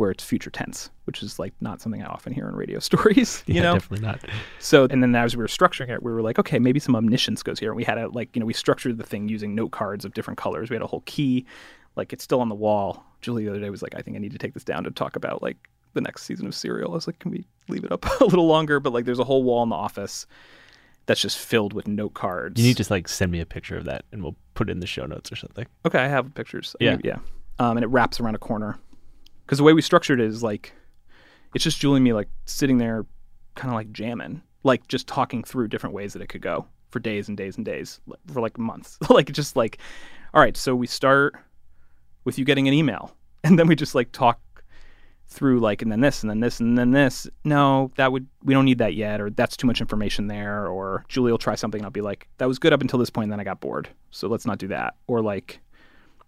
[SPEAKER 3] where it's future tense, which is like not something I often hear in radio stories, you
[SPEAKER 5] yeah,
[SPEAKER 3] know?
[SPEAKER 5] definitely not.
[SPEAKER 3] So, and then as we were structuring it, we were like, okay, maybe some omniscience goes here. And we had a, like, you know, we structured the thing using note cards of different colors. We had a whole key, like, it's still on the wall. Julie the other day was like, I think I need to take this down to talk about, like, the next season of Serial. I was like, can we leave it up a little longer? But, like, there's a whole wall in the office that's just filled with note cards.
[SPEAKER 5] You need to like send me a picture of that, and we'll put it in the show notes or something.
[SPEAKER 3] Okay, I have pictures.
[SPEAKER 5] Yeah.
[SPEAKER 3] yeah. Um, and it wraps around a corner because the way we structured it is like it's just Julie and me like sitting there, kind of like jamming, like just talking through different ways that it could go for days and days and days, for like months. like just like, all right, so we start with you getting an email, and then we just like talk through like and then this and then this and then this. No that would we don't need that yet or that's too much information there or julie will try something and i'll be like that was good up until this point and then i got bored so let's not do that. Or like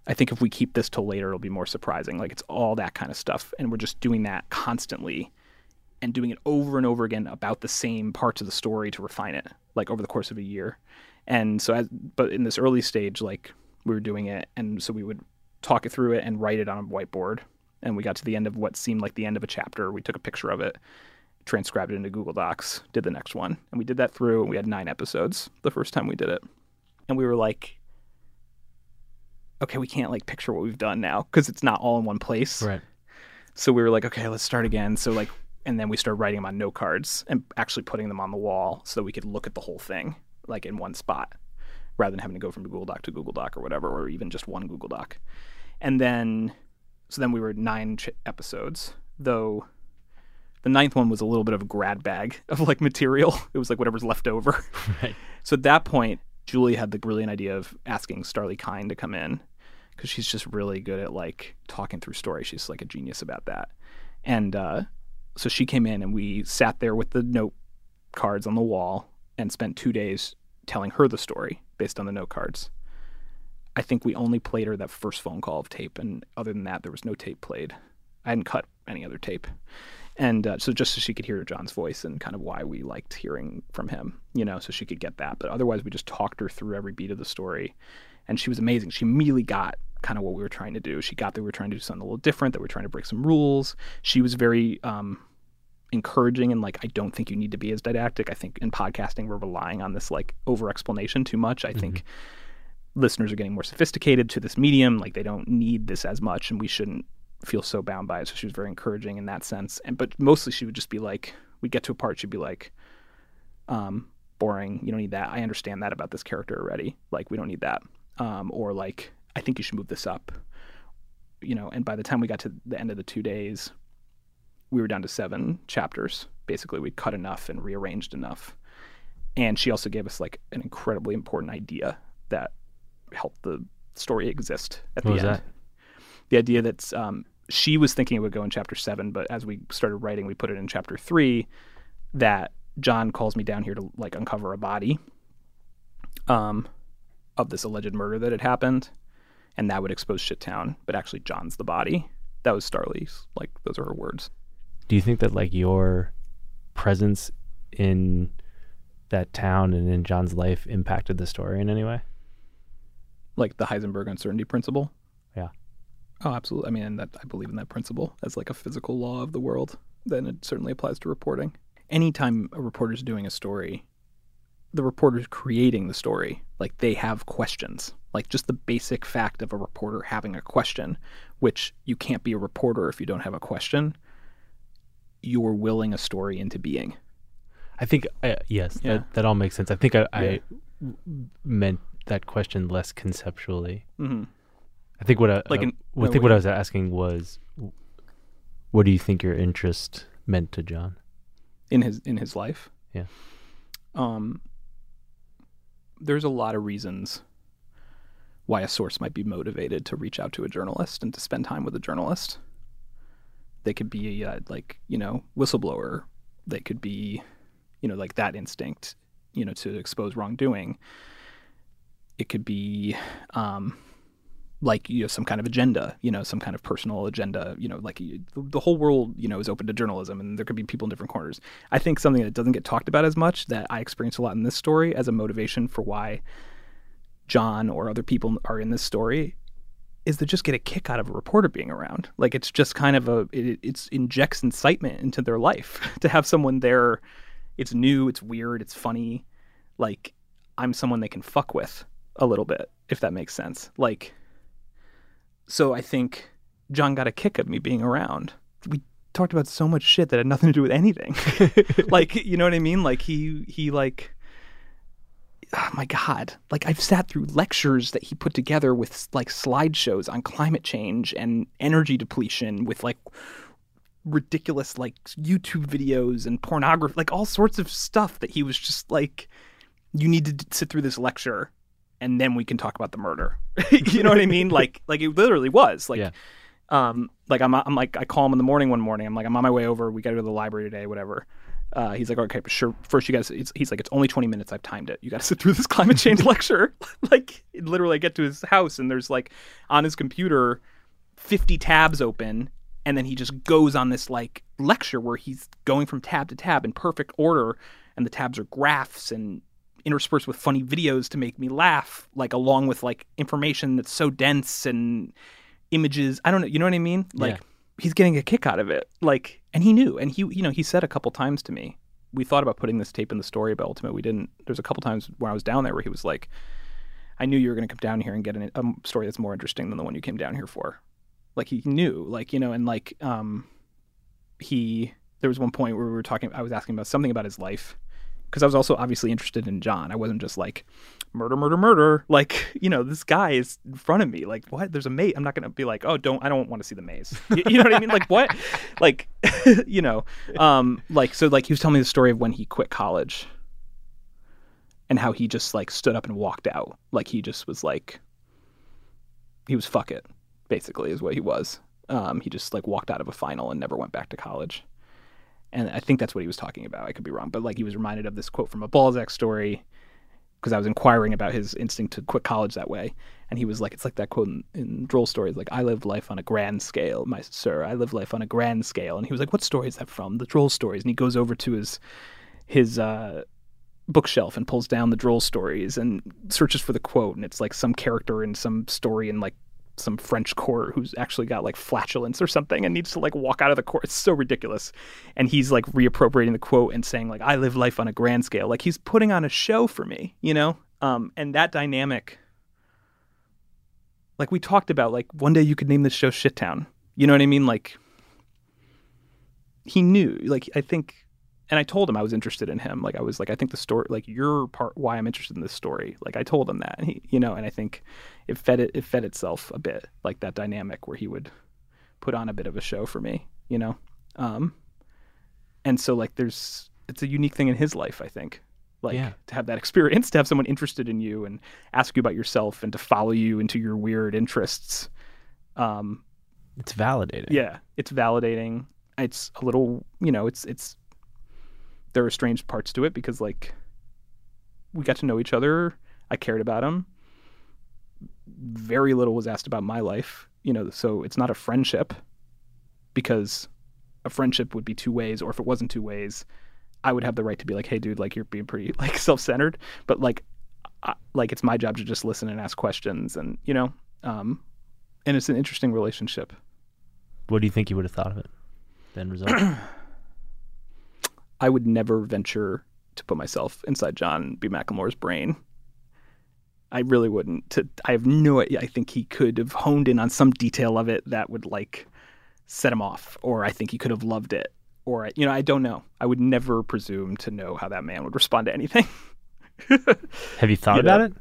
[SPEAKER 3] i think if we keep this till later it'll be more surprising like it's all that kind of stuff and we're just doing that constantly and doing it over and over again about the same parts of the story to refine it like over the course of a year And so, as, but in this early stage, like we were doing it, and so we would talk it through it and write it on a whiteboard. And we got to the end of what seemed like the end of a chapter. We took a picture of it, transcribed it into Google Docs, did the next one, and we did that through. And we had nine episodes the first time we did it, and we were like, okay, we can't like picture what we've done now because it's not all in one place.
[SPEAKER 5] Right.
[SPEAKER 3] So we were like, okay, let's start again. So like, and then we started writing them on note cards and actually putting them on the wall so that we could look at the whole thing like in one spot, rather than having to go from Google Doc to Google Doc or whatever, or even just one Google Doc. And then, so then we were nine ch- episodes, though. The ninth one was a little bit of a grad bag of like material. It was like whatever's left over.
[SPEAKER 5] Right.
[SPEAKER 3] So at that point, Julie had the brilliant idea of asking Starlee Kine to come in because she's just really good at like talking through stories. She's like a genius about that. And uh, so she came in and we sat there with the note cards on the wall and spent two days telling her the story based on the note cards. I think we only played her that first phone call of tape, and other than that, there was no tape played. I hadn't cut any other tape. And uh, so just so she could hear John's voice and kind of why we liked hearing from him, you know, so she could get that. But otherwise, we just talked her through every beat of the story. And she was amazing. She immediately got kind of what we were trying to do. She got that we were trying to do something a little different, that we are trying to break some rules. She was very um, encouraging and like, I don't think you need to be as didactic. I think in podcasting, we're relying on this like over explanation too much. I think listeners are getting more sophisticated to this medium. Like they don't need this as much, and we shouldn't feel so bound by it. So she was very encouraging in that sense. And but mostly she would just be like, we'd get to a part, she'd be like, um, boring. You don't need that. I understand that about this character already. Like we don't need that. Um, or like, I think you should move this up. You know. And by the time we got to the end of the two days, we were down to seven chapters. Basically, we cut enough and rearranged enough. And she also gave us like an incredibly important idea that helped the story exist at
[SPEAKER 5] What
[SPEAKER 3] the end
[SPEAKER 5] that?
[SPEAKER 3] the idea that um, she was thinking it would go in chapter seven, but as we started writing, we put it in chapter three. That John calls me down here to like uncover a body, um, of this alleged murder that had happened, and that would expose Shittown. But actually, John's the body. That was Starlee's. Like those are her words.
[SPEAKER 5] Do you think that like your presence in that town and in John's life impacted the story in any way?
[SPEAKER 3] Like the Heisenberg uncertainty principle.
[SPEAKER 5] Yeah.
[SPEAKER 3] Oh, absolutely. I mean, that I believe in that principle as like a physical law of the world. Then it certainly applies to reporting. Anytime a reporter's doing a story, the reporter's creating the story. Like they have questions. Like just the basic fact of a reporter having a question, which you can't be a reporter if you don't have a question. You're willing a story into being.
[SPEAKER 5] I think uh, yes,
[SPEAKER 3] Yeah.
[SPEAKER 5] that that all makes sense. I think I, I
[SPEAKER 3] Yeah.
[SPEAKER 5] meant that question less conceptually.
[SPEAKER 3] Mm-hmm.
[SPEAKER 5] I think what I
[SPEAKER 3] Like
[SPEAKER 5] uh, I think what I was asking was, what do you think your interest meant to John?
[SPEAKER 3] in his in his life.
[SPEAKER 5] Yeah.
[SPEAKER 3] Um there's a lot of reasons why a source might be motivated to reach out to a journalist and to spend time with a journalist. They could be uh, like, you know, whistleblower. They could be, you know, like that instinct, you know, to expose wrongdoing. It could be um like you know some kind of agenda, you know, some kind of personal agenda, you know, like the, whole world, you know, is open to journalism, and there could be people in different corners. I think something that doesn't get talked about as much that I experience a lot in this story as a motivation for why John or other people are in this story is to just get a kick out of a reporter being around. Like it's just kind of a it it's injects incitement into their life to have someone there. It's new, it's weird, it's funny. Like I'm someone they can fuck with a little bit, if that makes sense. Like so I think John got a kick of me being around. We talked about so much shit that had nothing to do with anything. like, you know what I mean? Like he he like oh my god. Like I've sat through lectures that he put together with like slideshows on climate change and energy depletion with like ridiculous like YouTube videos and pornography, like all sorts of stuff that he was just like you need to d- sit through this lecture and then we can talk about the murder. you know what I mean? Like like it literally was. Like
[SPEAKER 5] Yeah.
[SPEAKER 3] um like I'm I'm like I call him in the morning one morning. I'm like I'm on my way over. We got to go to the library today, whatever. Uh, he's like, okay, but sure. First, you guys. He's like, it's only 20 minutes. I've timed it. You got to sit through this climate change lecture. like, literally, I get to his house and there's like on his computer, 50 tabs open, and then he just goes on this like lecture where he's going from tab to tab in perfect order, and the tabs are graphs and interspersed with funny videos to make me laugh, like along with like information that's so dense and images. I don't know, you know what I mean? Like
[SPEAKER 5] Yeah.
[SPEAKER 3] he's getting a kick out of it. Like and he knew and he you know, he said a couple times to me. We thought about putting this tape in the story, but ultimately we didn't. There's a couple times when I was down there where he was like, I knew you were going to come down here and get an, a story that's more interesting than the one you came down here for. Like he knew, like, you know, and like, um, he, there was one point where we were talking, I was asking about something about his life because I was also obviously interested in John. I wasn't just like murder, murder, murder. Like, you know, this guy is in front of me. Like, what? There's a maze. I'm not going to be like, oh, don't, I don't want to see the maze. You, you know what I mean? Like, what? Like, you know, um, like, so like he was telling me the story of when he quit college and how he just like stood up and walked out. Like he just was like, he was fuck it, basically, is what he was. Um, he just like walked out of a final and never went back to college. And I think that's what he was talking about. I could be wrong, but like he was reminded of this quote from a Balzac story because I was inquiring about his instinct to quit college that way. And he was like, it's like that quote in, in Droll Stories, like, I live life on a grand scale, my sir. I live life on a grand scale. And he was like, what story is that from? The Droll Stories. And he goes over to his his uh, bookshelf and pulls down the Droll Stories and searches for the quote. And it's like some character in some story in like some French court who's actually got like flatulence or something and needs to like walk out of the court. It's so ridiculous. And he's like reappropriating the quote and saying like I live life on a grand scale. Like he's putting on a show for me, you know? Um and that dynamic like we talked about like one day you could name this show Shittown. You know what I mean? Like he knew like I think and I told him I was interested in him. Like I was like, I think the story, like you're part why I'm interested in this story. Like I told him that, and he, you know, and I think it fed it, it fed itself a bit, like that dynamic where he would put on a bit of a show for me, you know, um, and so like there's it's a unique thing in his life, I think, like
[SPEAKER 5] Yeah.
[SPEAKER 3] to have that experience, to have someone interested in you and ask you about yourself and to follow you into your weird interests. Um,
[SPEAKER 5] It's validating.
[SPEAKER 3] yeah, it's validating. It's a little, you know, it's it's there are strange parts to it because like we got to know each other. I cared about him. Very little was asked about my life, you know, so it's not a friendship because a friendship would be two ways or if it wasn't two ways, I would have the right to be like, "Hey dude, like you're being pretty like self-centered." But like I, like it's my job to just listen and ask questions and, you know, um and it's an interesting relationship.
[SPEAKER 5] What do you think you would have thought of it? Then result.
[SPEAKER 3] I would never venture to put myself inside John B. McLemore's brain. I really wouldn't. To, I have no. I think he could have honed in on some detail of it that would like set him off, or I think he could have loved it, or you know, I don't know. I would never presume to know how that man would respond to anything.
[SPEAKER 5] have you thought
[SPEAKER 3] You
[SPEAKER 5] about
[SPEAKER 3] know?
[SPEAKER 5] it?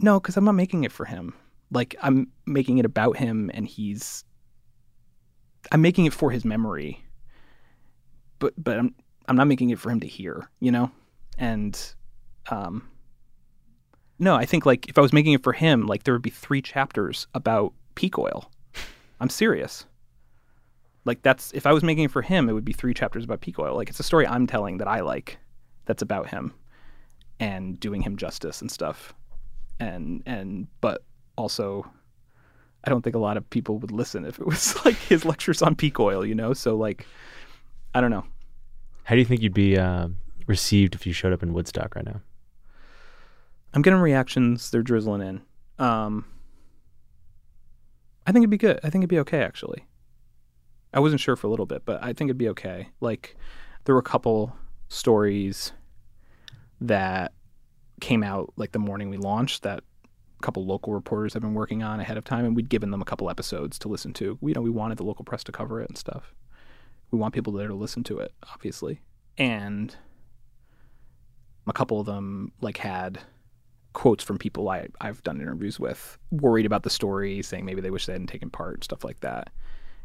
[SPEAKER 3] No, because I'm not making it for him. Like I'm making it about him, and he's. I'm making it for his memory. But but I'm I'm not making it for him to hear, you know, and, um. No, I think like if I was making it for him, like there would be three chapters about peak oil. I'm serious. Like that's if I was making it for him, it would be three chapters about peak oil. Like it's a story I'm telling that I like, that's about him, and doing him justice and stuff and and but also I don't think a lot of people would listen if it was like his lectures on peak oil, you know? So like I don't know.
[SPEAKER 5] How do you think you'd be uh, received if you showed up in Woodstock right now?
[SPEAKER 3] I'm getting reactions, they're drizzling in. Um I think it'd be good. I think it'd be okay actually. I wasn't sure for a little bit, but I think it'd be okay. Like there were a couple stories that came out like the morning we launched that a couple local reporters have been working on ahead of time and we'd given them a couple episodes to listen to. We you know we wanted the local press to cover it and stuff. We want people there to listen to it, obviously. And a couple of them like had quotes from people I, I've done interviews with, worried about the story, saying maybe they wish they hadn't taken part, stuff like that.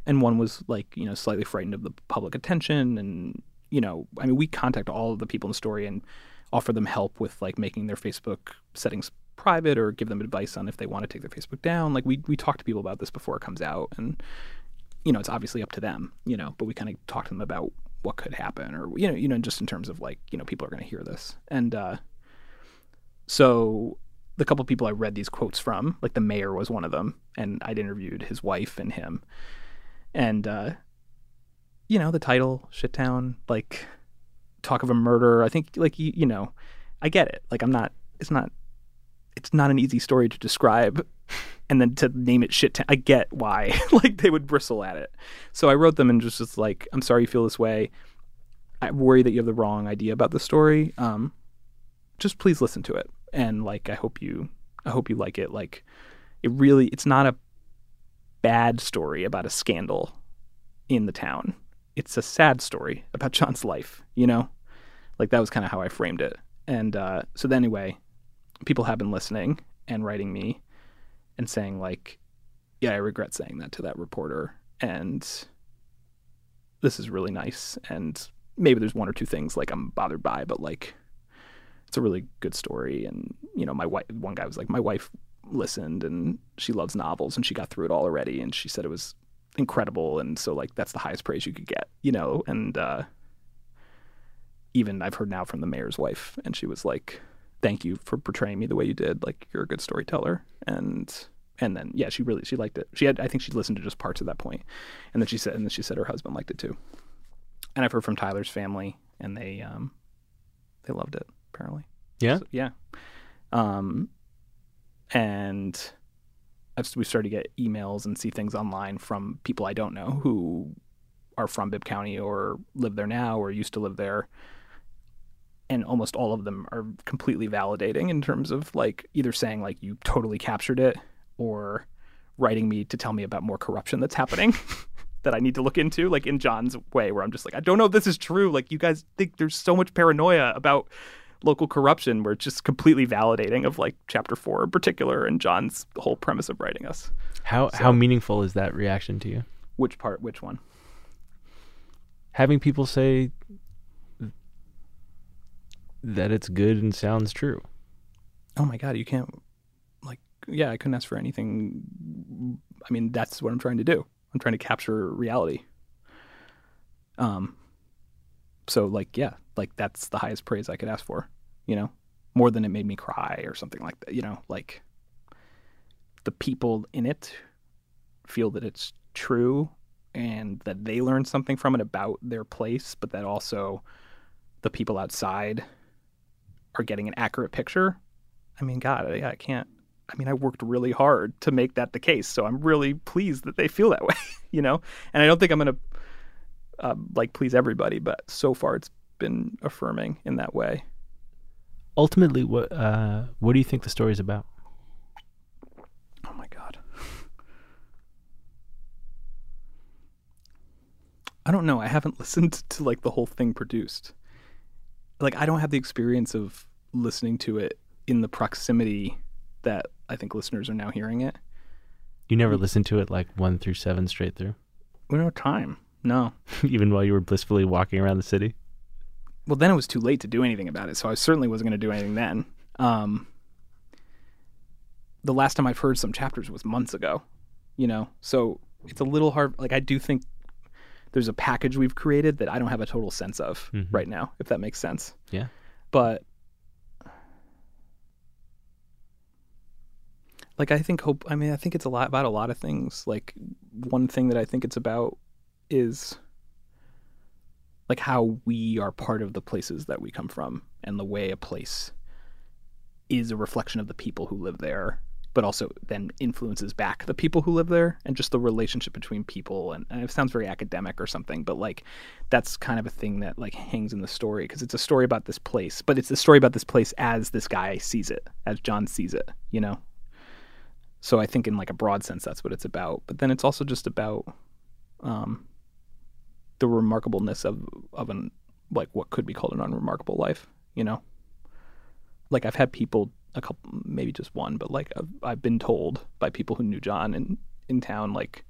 [SPEAKER 3] And one was like, you know, slightly frightened of the public attention. And, you know, I mean, we contact all of the people in the story and offer them help with like making their Facebook settings private or give them advice on if they want to take their Facebook down. Like we, we talk to people about this before it comes out. And, you know, it's obviously up to them, you know, but we kind of talk to them about what could happen or, you know, you know, just in terms of like, you know, people are going to hear this. And, uh, so the couple of people I read these quotes from, like the mayor was one of them, and I'd interviewed his wife and him. And uh, you know, the title, Shittown, like talk of a murder. I think like you, you know, I get it. Like I'm not. It's not. It's not an easy story to describe, and then to name it shit. I get why. like they would bristle at it. So I wrote them and just was like, I'm sorry you feel this way. I worry that you have the wrong idea about the story. Um, just please listen to it, and like I hope you. I hope you like it. Like it really. It's not a bad story about a scandal in the town. It's a sad story about John's life, you know? Like that was kind of how I framed it. And uh, so then anyway, people have been listening and writing me and saying like, yeah, I regret saying that to that reporter. And this is really nice. And maybe there's one or two things like I'm bothered by, but like it's a really good story. And you know, my wife one guy was like my wife listened and she loves novels and she got through it all already and she said it was incredible. And so like that's the highest praise you could get you know? And uh even i've heard now from the mayor's wife and she was like thank you for portraying me the way you did. Like you're a good storyteller. And and then yeah she really she liked it. She had i think she listened to just parts of that point. And then she said and then she said her husband liked it too. And i've heard from tyler's family and they um they loved it apparently.
[SPEAKER 5] Yeah?
[SPEAKER 3] So, yeah. Um and I've, we started to get emails and see things online from people I don't know who are from Bibb County or live there now or used to live there. And almost all of them are completely validating in terms of like either saying like you totally captured it or writing me to tell me about more corruption that's happening that I need to look into, like in John's way, where I'm just like, I don't know if this is true. Like you guys think there's so much paranoia about local corruption where it's just completely validating of like chapter four in particular and John's whole premise of writing us.
[SPEAKER 5] How how meaningful is that reaction to you?
[SPEAKER 3] Which part? Which one?
[SPEAKER 5] Having people say that it's good and sounds true.
[SPEAKER 3] Oh my god, you can't like yeah, I couldn't ask for anything. I mean, that's what I'm trying to do. I'm trying to capture reality. Um so like yeah, like that's the highest praise I could ask for, you know? More than it made me cry or something like that, you know, like the people in it feel that it's true and that they learn something from it about their place, but that also the people outside are getting an accurate picture. I mean, God, I, I can't. I mean, I worked really hard to make that the case, so I'm really pleased that they feel that way, you know. And I don't think I'm gonna uh, like please everybody, but so far it's been affirming in that way.
[SPEAKER 5] Ultimately, what uh, what do you think the story's about?
[SPEAKER 3] Oh my God. I don't know. I haven't listened to like the whole thing produced. Like I don't have the experience of listening to it in the proximity that I think listeners are now hearing it.
[SPEAKER 5] You never listened to it like one through seven straight through,
[SPEAKER 3] We don't have time. No.
[SPEAKER 5] even while you were blissfully walking around the city.
[SPEAKER 3] Well, then it was too late to do anything about it, so I certainly wasn't going to do anything then. Um, the last time I've heard some chapters was months ago, you know, so it's a little hard. Like, I do think there's a package we've created that I don't have a total sense of
[SPEAKER 5] Mhm.
[SPEAKER 3] right now, if that makes sense.
[SPEAKER 5] Yeah.
[SPEAKER 3] But, like, I think hope, I mean, I think it's a lot about a lot of things. Like, one thing that I think it's about is like how we are part of the places that we come from and the way a place is a reflection of the people who live there but also then influences back the people who live there and just the relationship between people. And, and it sounds very academic or something but like that's kind of a thing that like hangs in the story because it's a story about this place but it's a story about this place as this guy sees it as john sees it you know? So i think in like a broad sense that's what it's about. But then it's also just about um the remarkableness of of an like what could be called an unremarkable life you know? Like i've had people a couple maybe just one but like I've, I've been told by people who knew john in in town like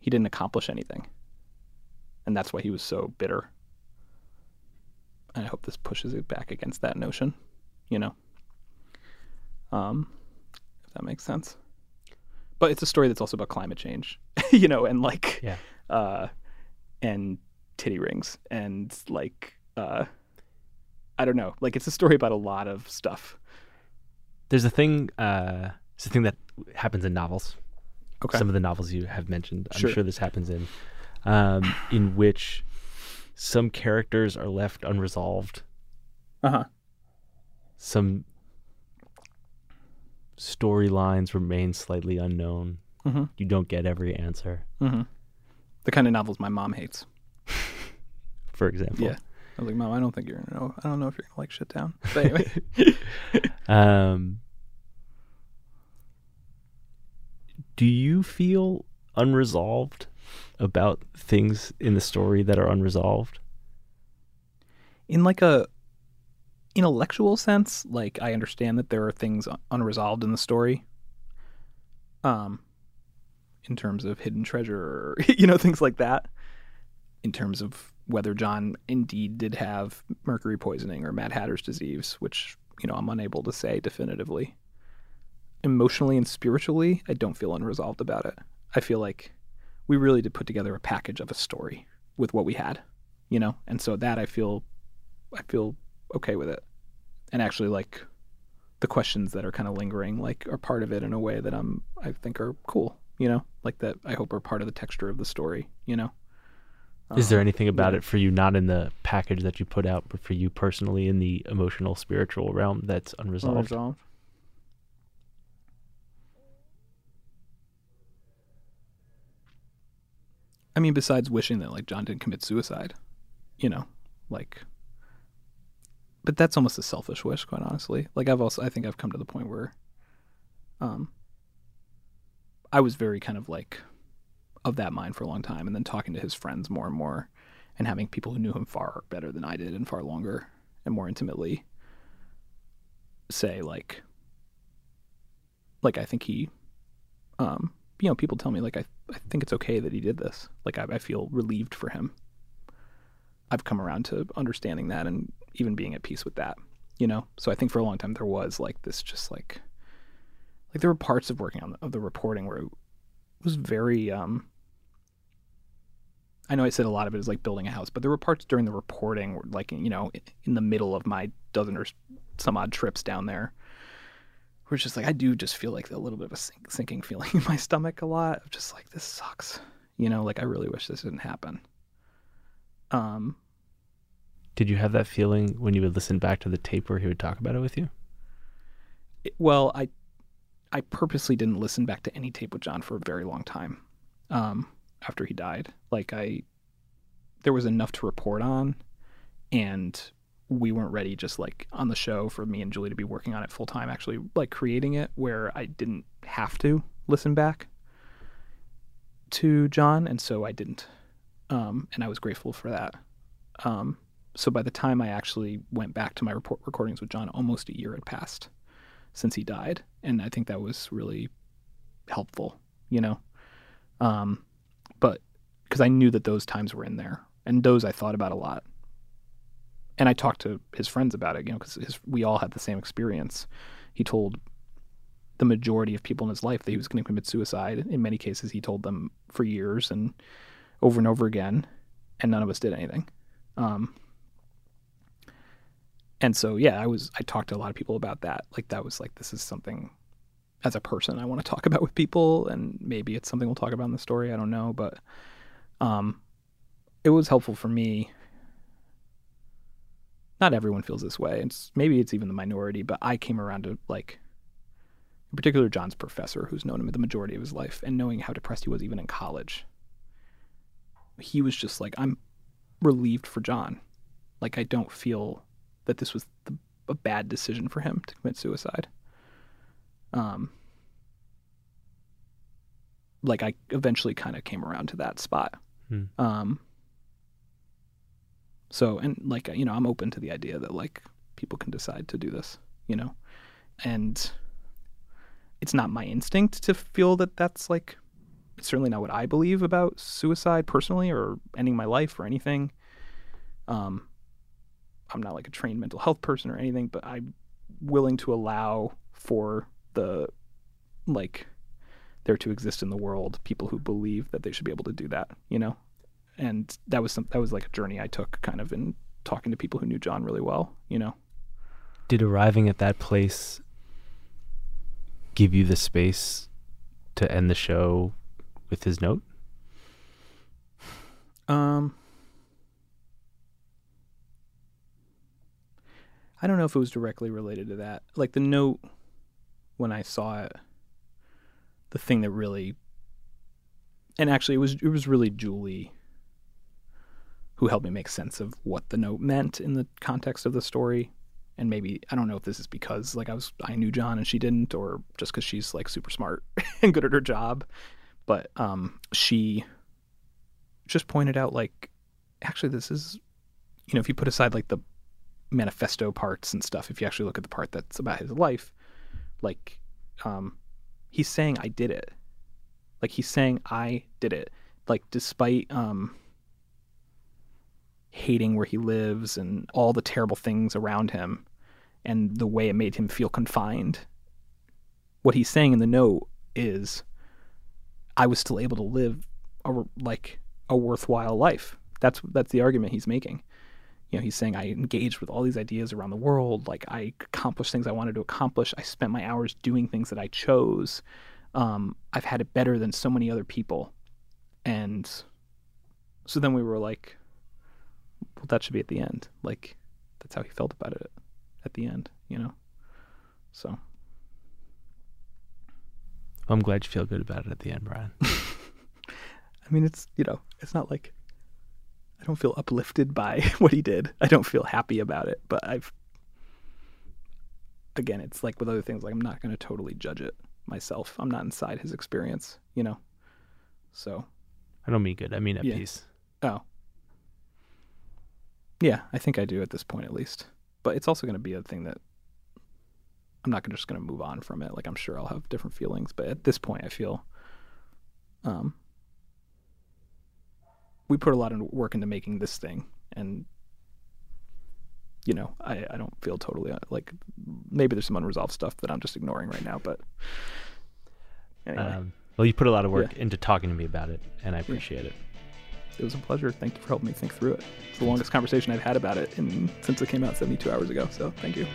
[SPEAKER 3] he didn't accomplish anything and that's why he was so bitter and i hope this pushes it back against that notion you know um if that makes sense but it's a story that's also about climate change you know and like
[SPEAKER 5] Yeah.
[SPEAKER 3] uh and titty rings and like uh I don't know. Like it's a story about a lot of stuff.
[SPEAKER 5] There's a thing. Uh, it's a thing that happens in novels.
[SPEAKER 3] Okay.
[SPEAKER 5] Some of the novels you have mentioned, I'm
[SPEAKER 3] Sure.
[SPEAKER 5] sure this happens in, um, in which some characters are left unresolved.
[SPEAKER 3] Uh-huh.
[SPEAKER 5] some storylines remain slightly unknown.
[SPEAKER 3] Mm-hmm.
[SPEAKER 5] You don't get every answer,
[SPEAKER 3] Mm-hmm. The kind of novels my mom hates.
[SPEAKER 5] for example.
[SPEAKER 3] Yeah. I was like, Mom, I don't think you're gonna know. I don't know if you're gonna like shit down. But anyway,
[SPEAKER 5] Um, do you feel unresolved about things in the story that are unresolved?
[SPEAKER 3] in like a intellectual sense, like I understand that there are things unresolved in the story. Um, in terms of hidden treasure, or, you know, things like that. In terms of whether John indeed did have mercury poisoning or Mad Hatter's disease, which you know I'm unable to say definitively. Emotionally and spiritually, I don't feel unresolved about it. I feel like we really did put together a package of a story with what we had, you know, and so that I feel I feel okay with it. And actually like the questions that are kind of lingering like are part of it in a way that I'm I think are cool, you know? Like that I hope are part of the texture of the story, you know?
[SPEAKER 5] Is there
[SPEAKER 3] Um,
[SPEAKER 5] anything about
[SPEAKER 3] yeah.
[SPEAKER 5] it for you, not in the package that you put out, but for you personally in the emotional, spiritual realm that's unresolved?
[SPEAKER 3] Unresolved. I mean, besides wishing that like John didn't commit suicide, you know, like. But that's almost a selfish wish, quite honestly. Like I've also, I think I've come to the point where, um. I was very kind of like, of that mind for a long time, and then talking to his friends more and more, and having people who knew him far better than I did and far longer and more intimately say like like I think he um you know people tell me like I I think it's okay that he did this. Like I, I feel relieved for him. I've come around to understanding that and even being at peace with that you know? So I think for a long time there was like this just like like there were parts of working on the, of the reporting where it was very um I know I said a lot of it is like building a house, but there were parts during the reporting, where, like you know, in the middle of my dozen or some odd trips down there, where it's just like I do just feel like a little bit of a sink, sinking feeling in my stomach a lot of just like this sucks, you know, like I really wish this didn't happen. Um,
[SPEAKER 5] Did you have that feeling when you would listen back to the tape where he would talk about it with you?
[SPEAKER 3] it- well, I I purposely didn't listen back to any tape with John for a very long time. Um, after he died, like I, there was enough to report on, and we weren't ready just like on the show for me and Julie to be working on it full time, actually like creating it where I didn't have to listen back to John, and so I didn't, um, and I was grateful for that. Um, so by the time I actually went back to my report recordings with John, almost a year had passed since he died, and I think that was really helpful, you know. Um, but because I knew that those times were in there, and those I thought about a lot, and I talked to his friends about it, you know, because we all had the same experience. He told the majority of people in his life that he was going to commit suicide. In many cases, he told them for years and over and over again, and none of us did anything. Um, and so yeah i was i talked to a lot of people about that like that was like this is something as a person i want to talk about with people and maybe it's something we'll talk about in the story i don't know but um it was helpful for me not everyone feels this way it's maybe it's even the minority but i came around to like in particular john's professor who's known him the majority of his life and knowing how depressed he was even in college he was just like i'm relieved for john like i don't feel that this was the, a bad decision for him to commit suicide. Um, like I eventually kind of came around to that spot.
[SPEAKER 5] Hmm.
[SPEAKER 3] Um, so and like you know, I'm open to the idea that like people can decide to do this, you know, and it's not my instinct to feel that that's like it's certainly not what I believe about suicide personally or ending my life or anything. Um, I'm not like a trained mental health person or anything, but I'm willing to allow for the like there to exist in the world people who believe that they should be able to do that, you know. And that was some that was like a journey I took kind of in talking to people who knew John really well, you know.
[SPEAKER 5] Did arriving at that place give you the space to end the show with his note?
[SPEAKER 3] Um I don't know if it was directly related to that. Like the note when I saw it, the thing that really and actually it was it was really Julie who helped me make sense of what the note meant in the context of the story. And maybe I don't know if this is because like I was I knew John and she didn't, or just because she's like super smart and good at her job. But um, she just pointed out like actually this is you know if you put aside like the manifesto parts and stuff if you actually look at the part that's about his life like um he's saying i did it. Like he's saying i did it. Like despite um hating where he lives and all the terrible things around him and the way it made him feel confined what he's saying in the note is i was still able to live a, like a worthwhile life. That's that's the argument he's making you know he's saying i engaged with all these ideas around the world. Like i accomplished things i wanted to accomplish. I spent my hours doing things that i chose. Um, i've had it better than so many other people. And so then we were like well that should be at the end. Like that's how he felt about it at the end you know? So.
[SPEAKER 5] I'm glad you feel good about it at the end, Brian.
[SPEAKER 3] i mean it's you know it's not like i don't feel uplifted by what he did i don't feel happy about it but i've again it's like with other things like i'm not going to totally judge it myself i'm not inside his experience you know so
[SPEAKER 5] I don't mean good. I mean at
[SPEAKER 3] Yeah.
[SPEAKER 5] peace.
[SPEAKER 3] Oh. Yeah, I think I do at this point at least. But it's also going to be a thing that I'm not just going to move on from it. Like I'm sure I'll have different feelings, but at this point I feel um we put a lot of work into making this thing and you know, I, I don't feel totally uh, like maybe there's some unresolved stuff that I'm just ignoring right now, but anyway,
[SPEAKER 5] Um, well, you put a lot of work
[SPEAKER 3] Yeah.
[SPEAKER 5] into talking to me about it, and I appreciate it.
[SPEAKER 3] it was a pleasure. Thank you for helping me think through it. It's the longest conversation I've had about it in, since it came out 72 hours ago. So thank you.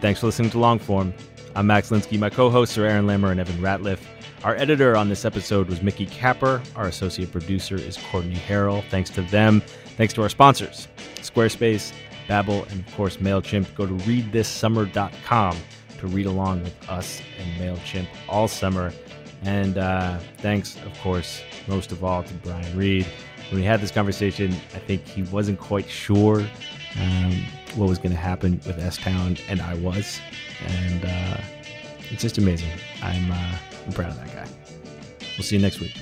[SPEAKER 2] Thanks for listening to Longform. I'm Max Linsky. My co-hosts are Aaron Lammer and Evan Ratliff. Our editor on this episode was Mickey Capper. Our associate producer is Courtney Harrell. Thanks to them. Thanks to our sponsors, Squarespace, Babbel, and of course MailChimp. Go to readthissummer.com to read along with us and MailChimp all summer. And uh, thanks, of course, most of all to Brian Reed. When we had this conversation, I think he wasn't quite sure um, what was going to happen with S Town, and I was. And uh, it's just amazing. I'm, uh, I'm proud of that guy. We'll see you next week.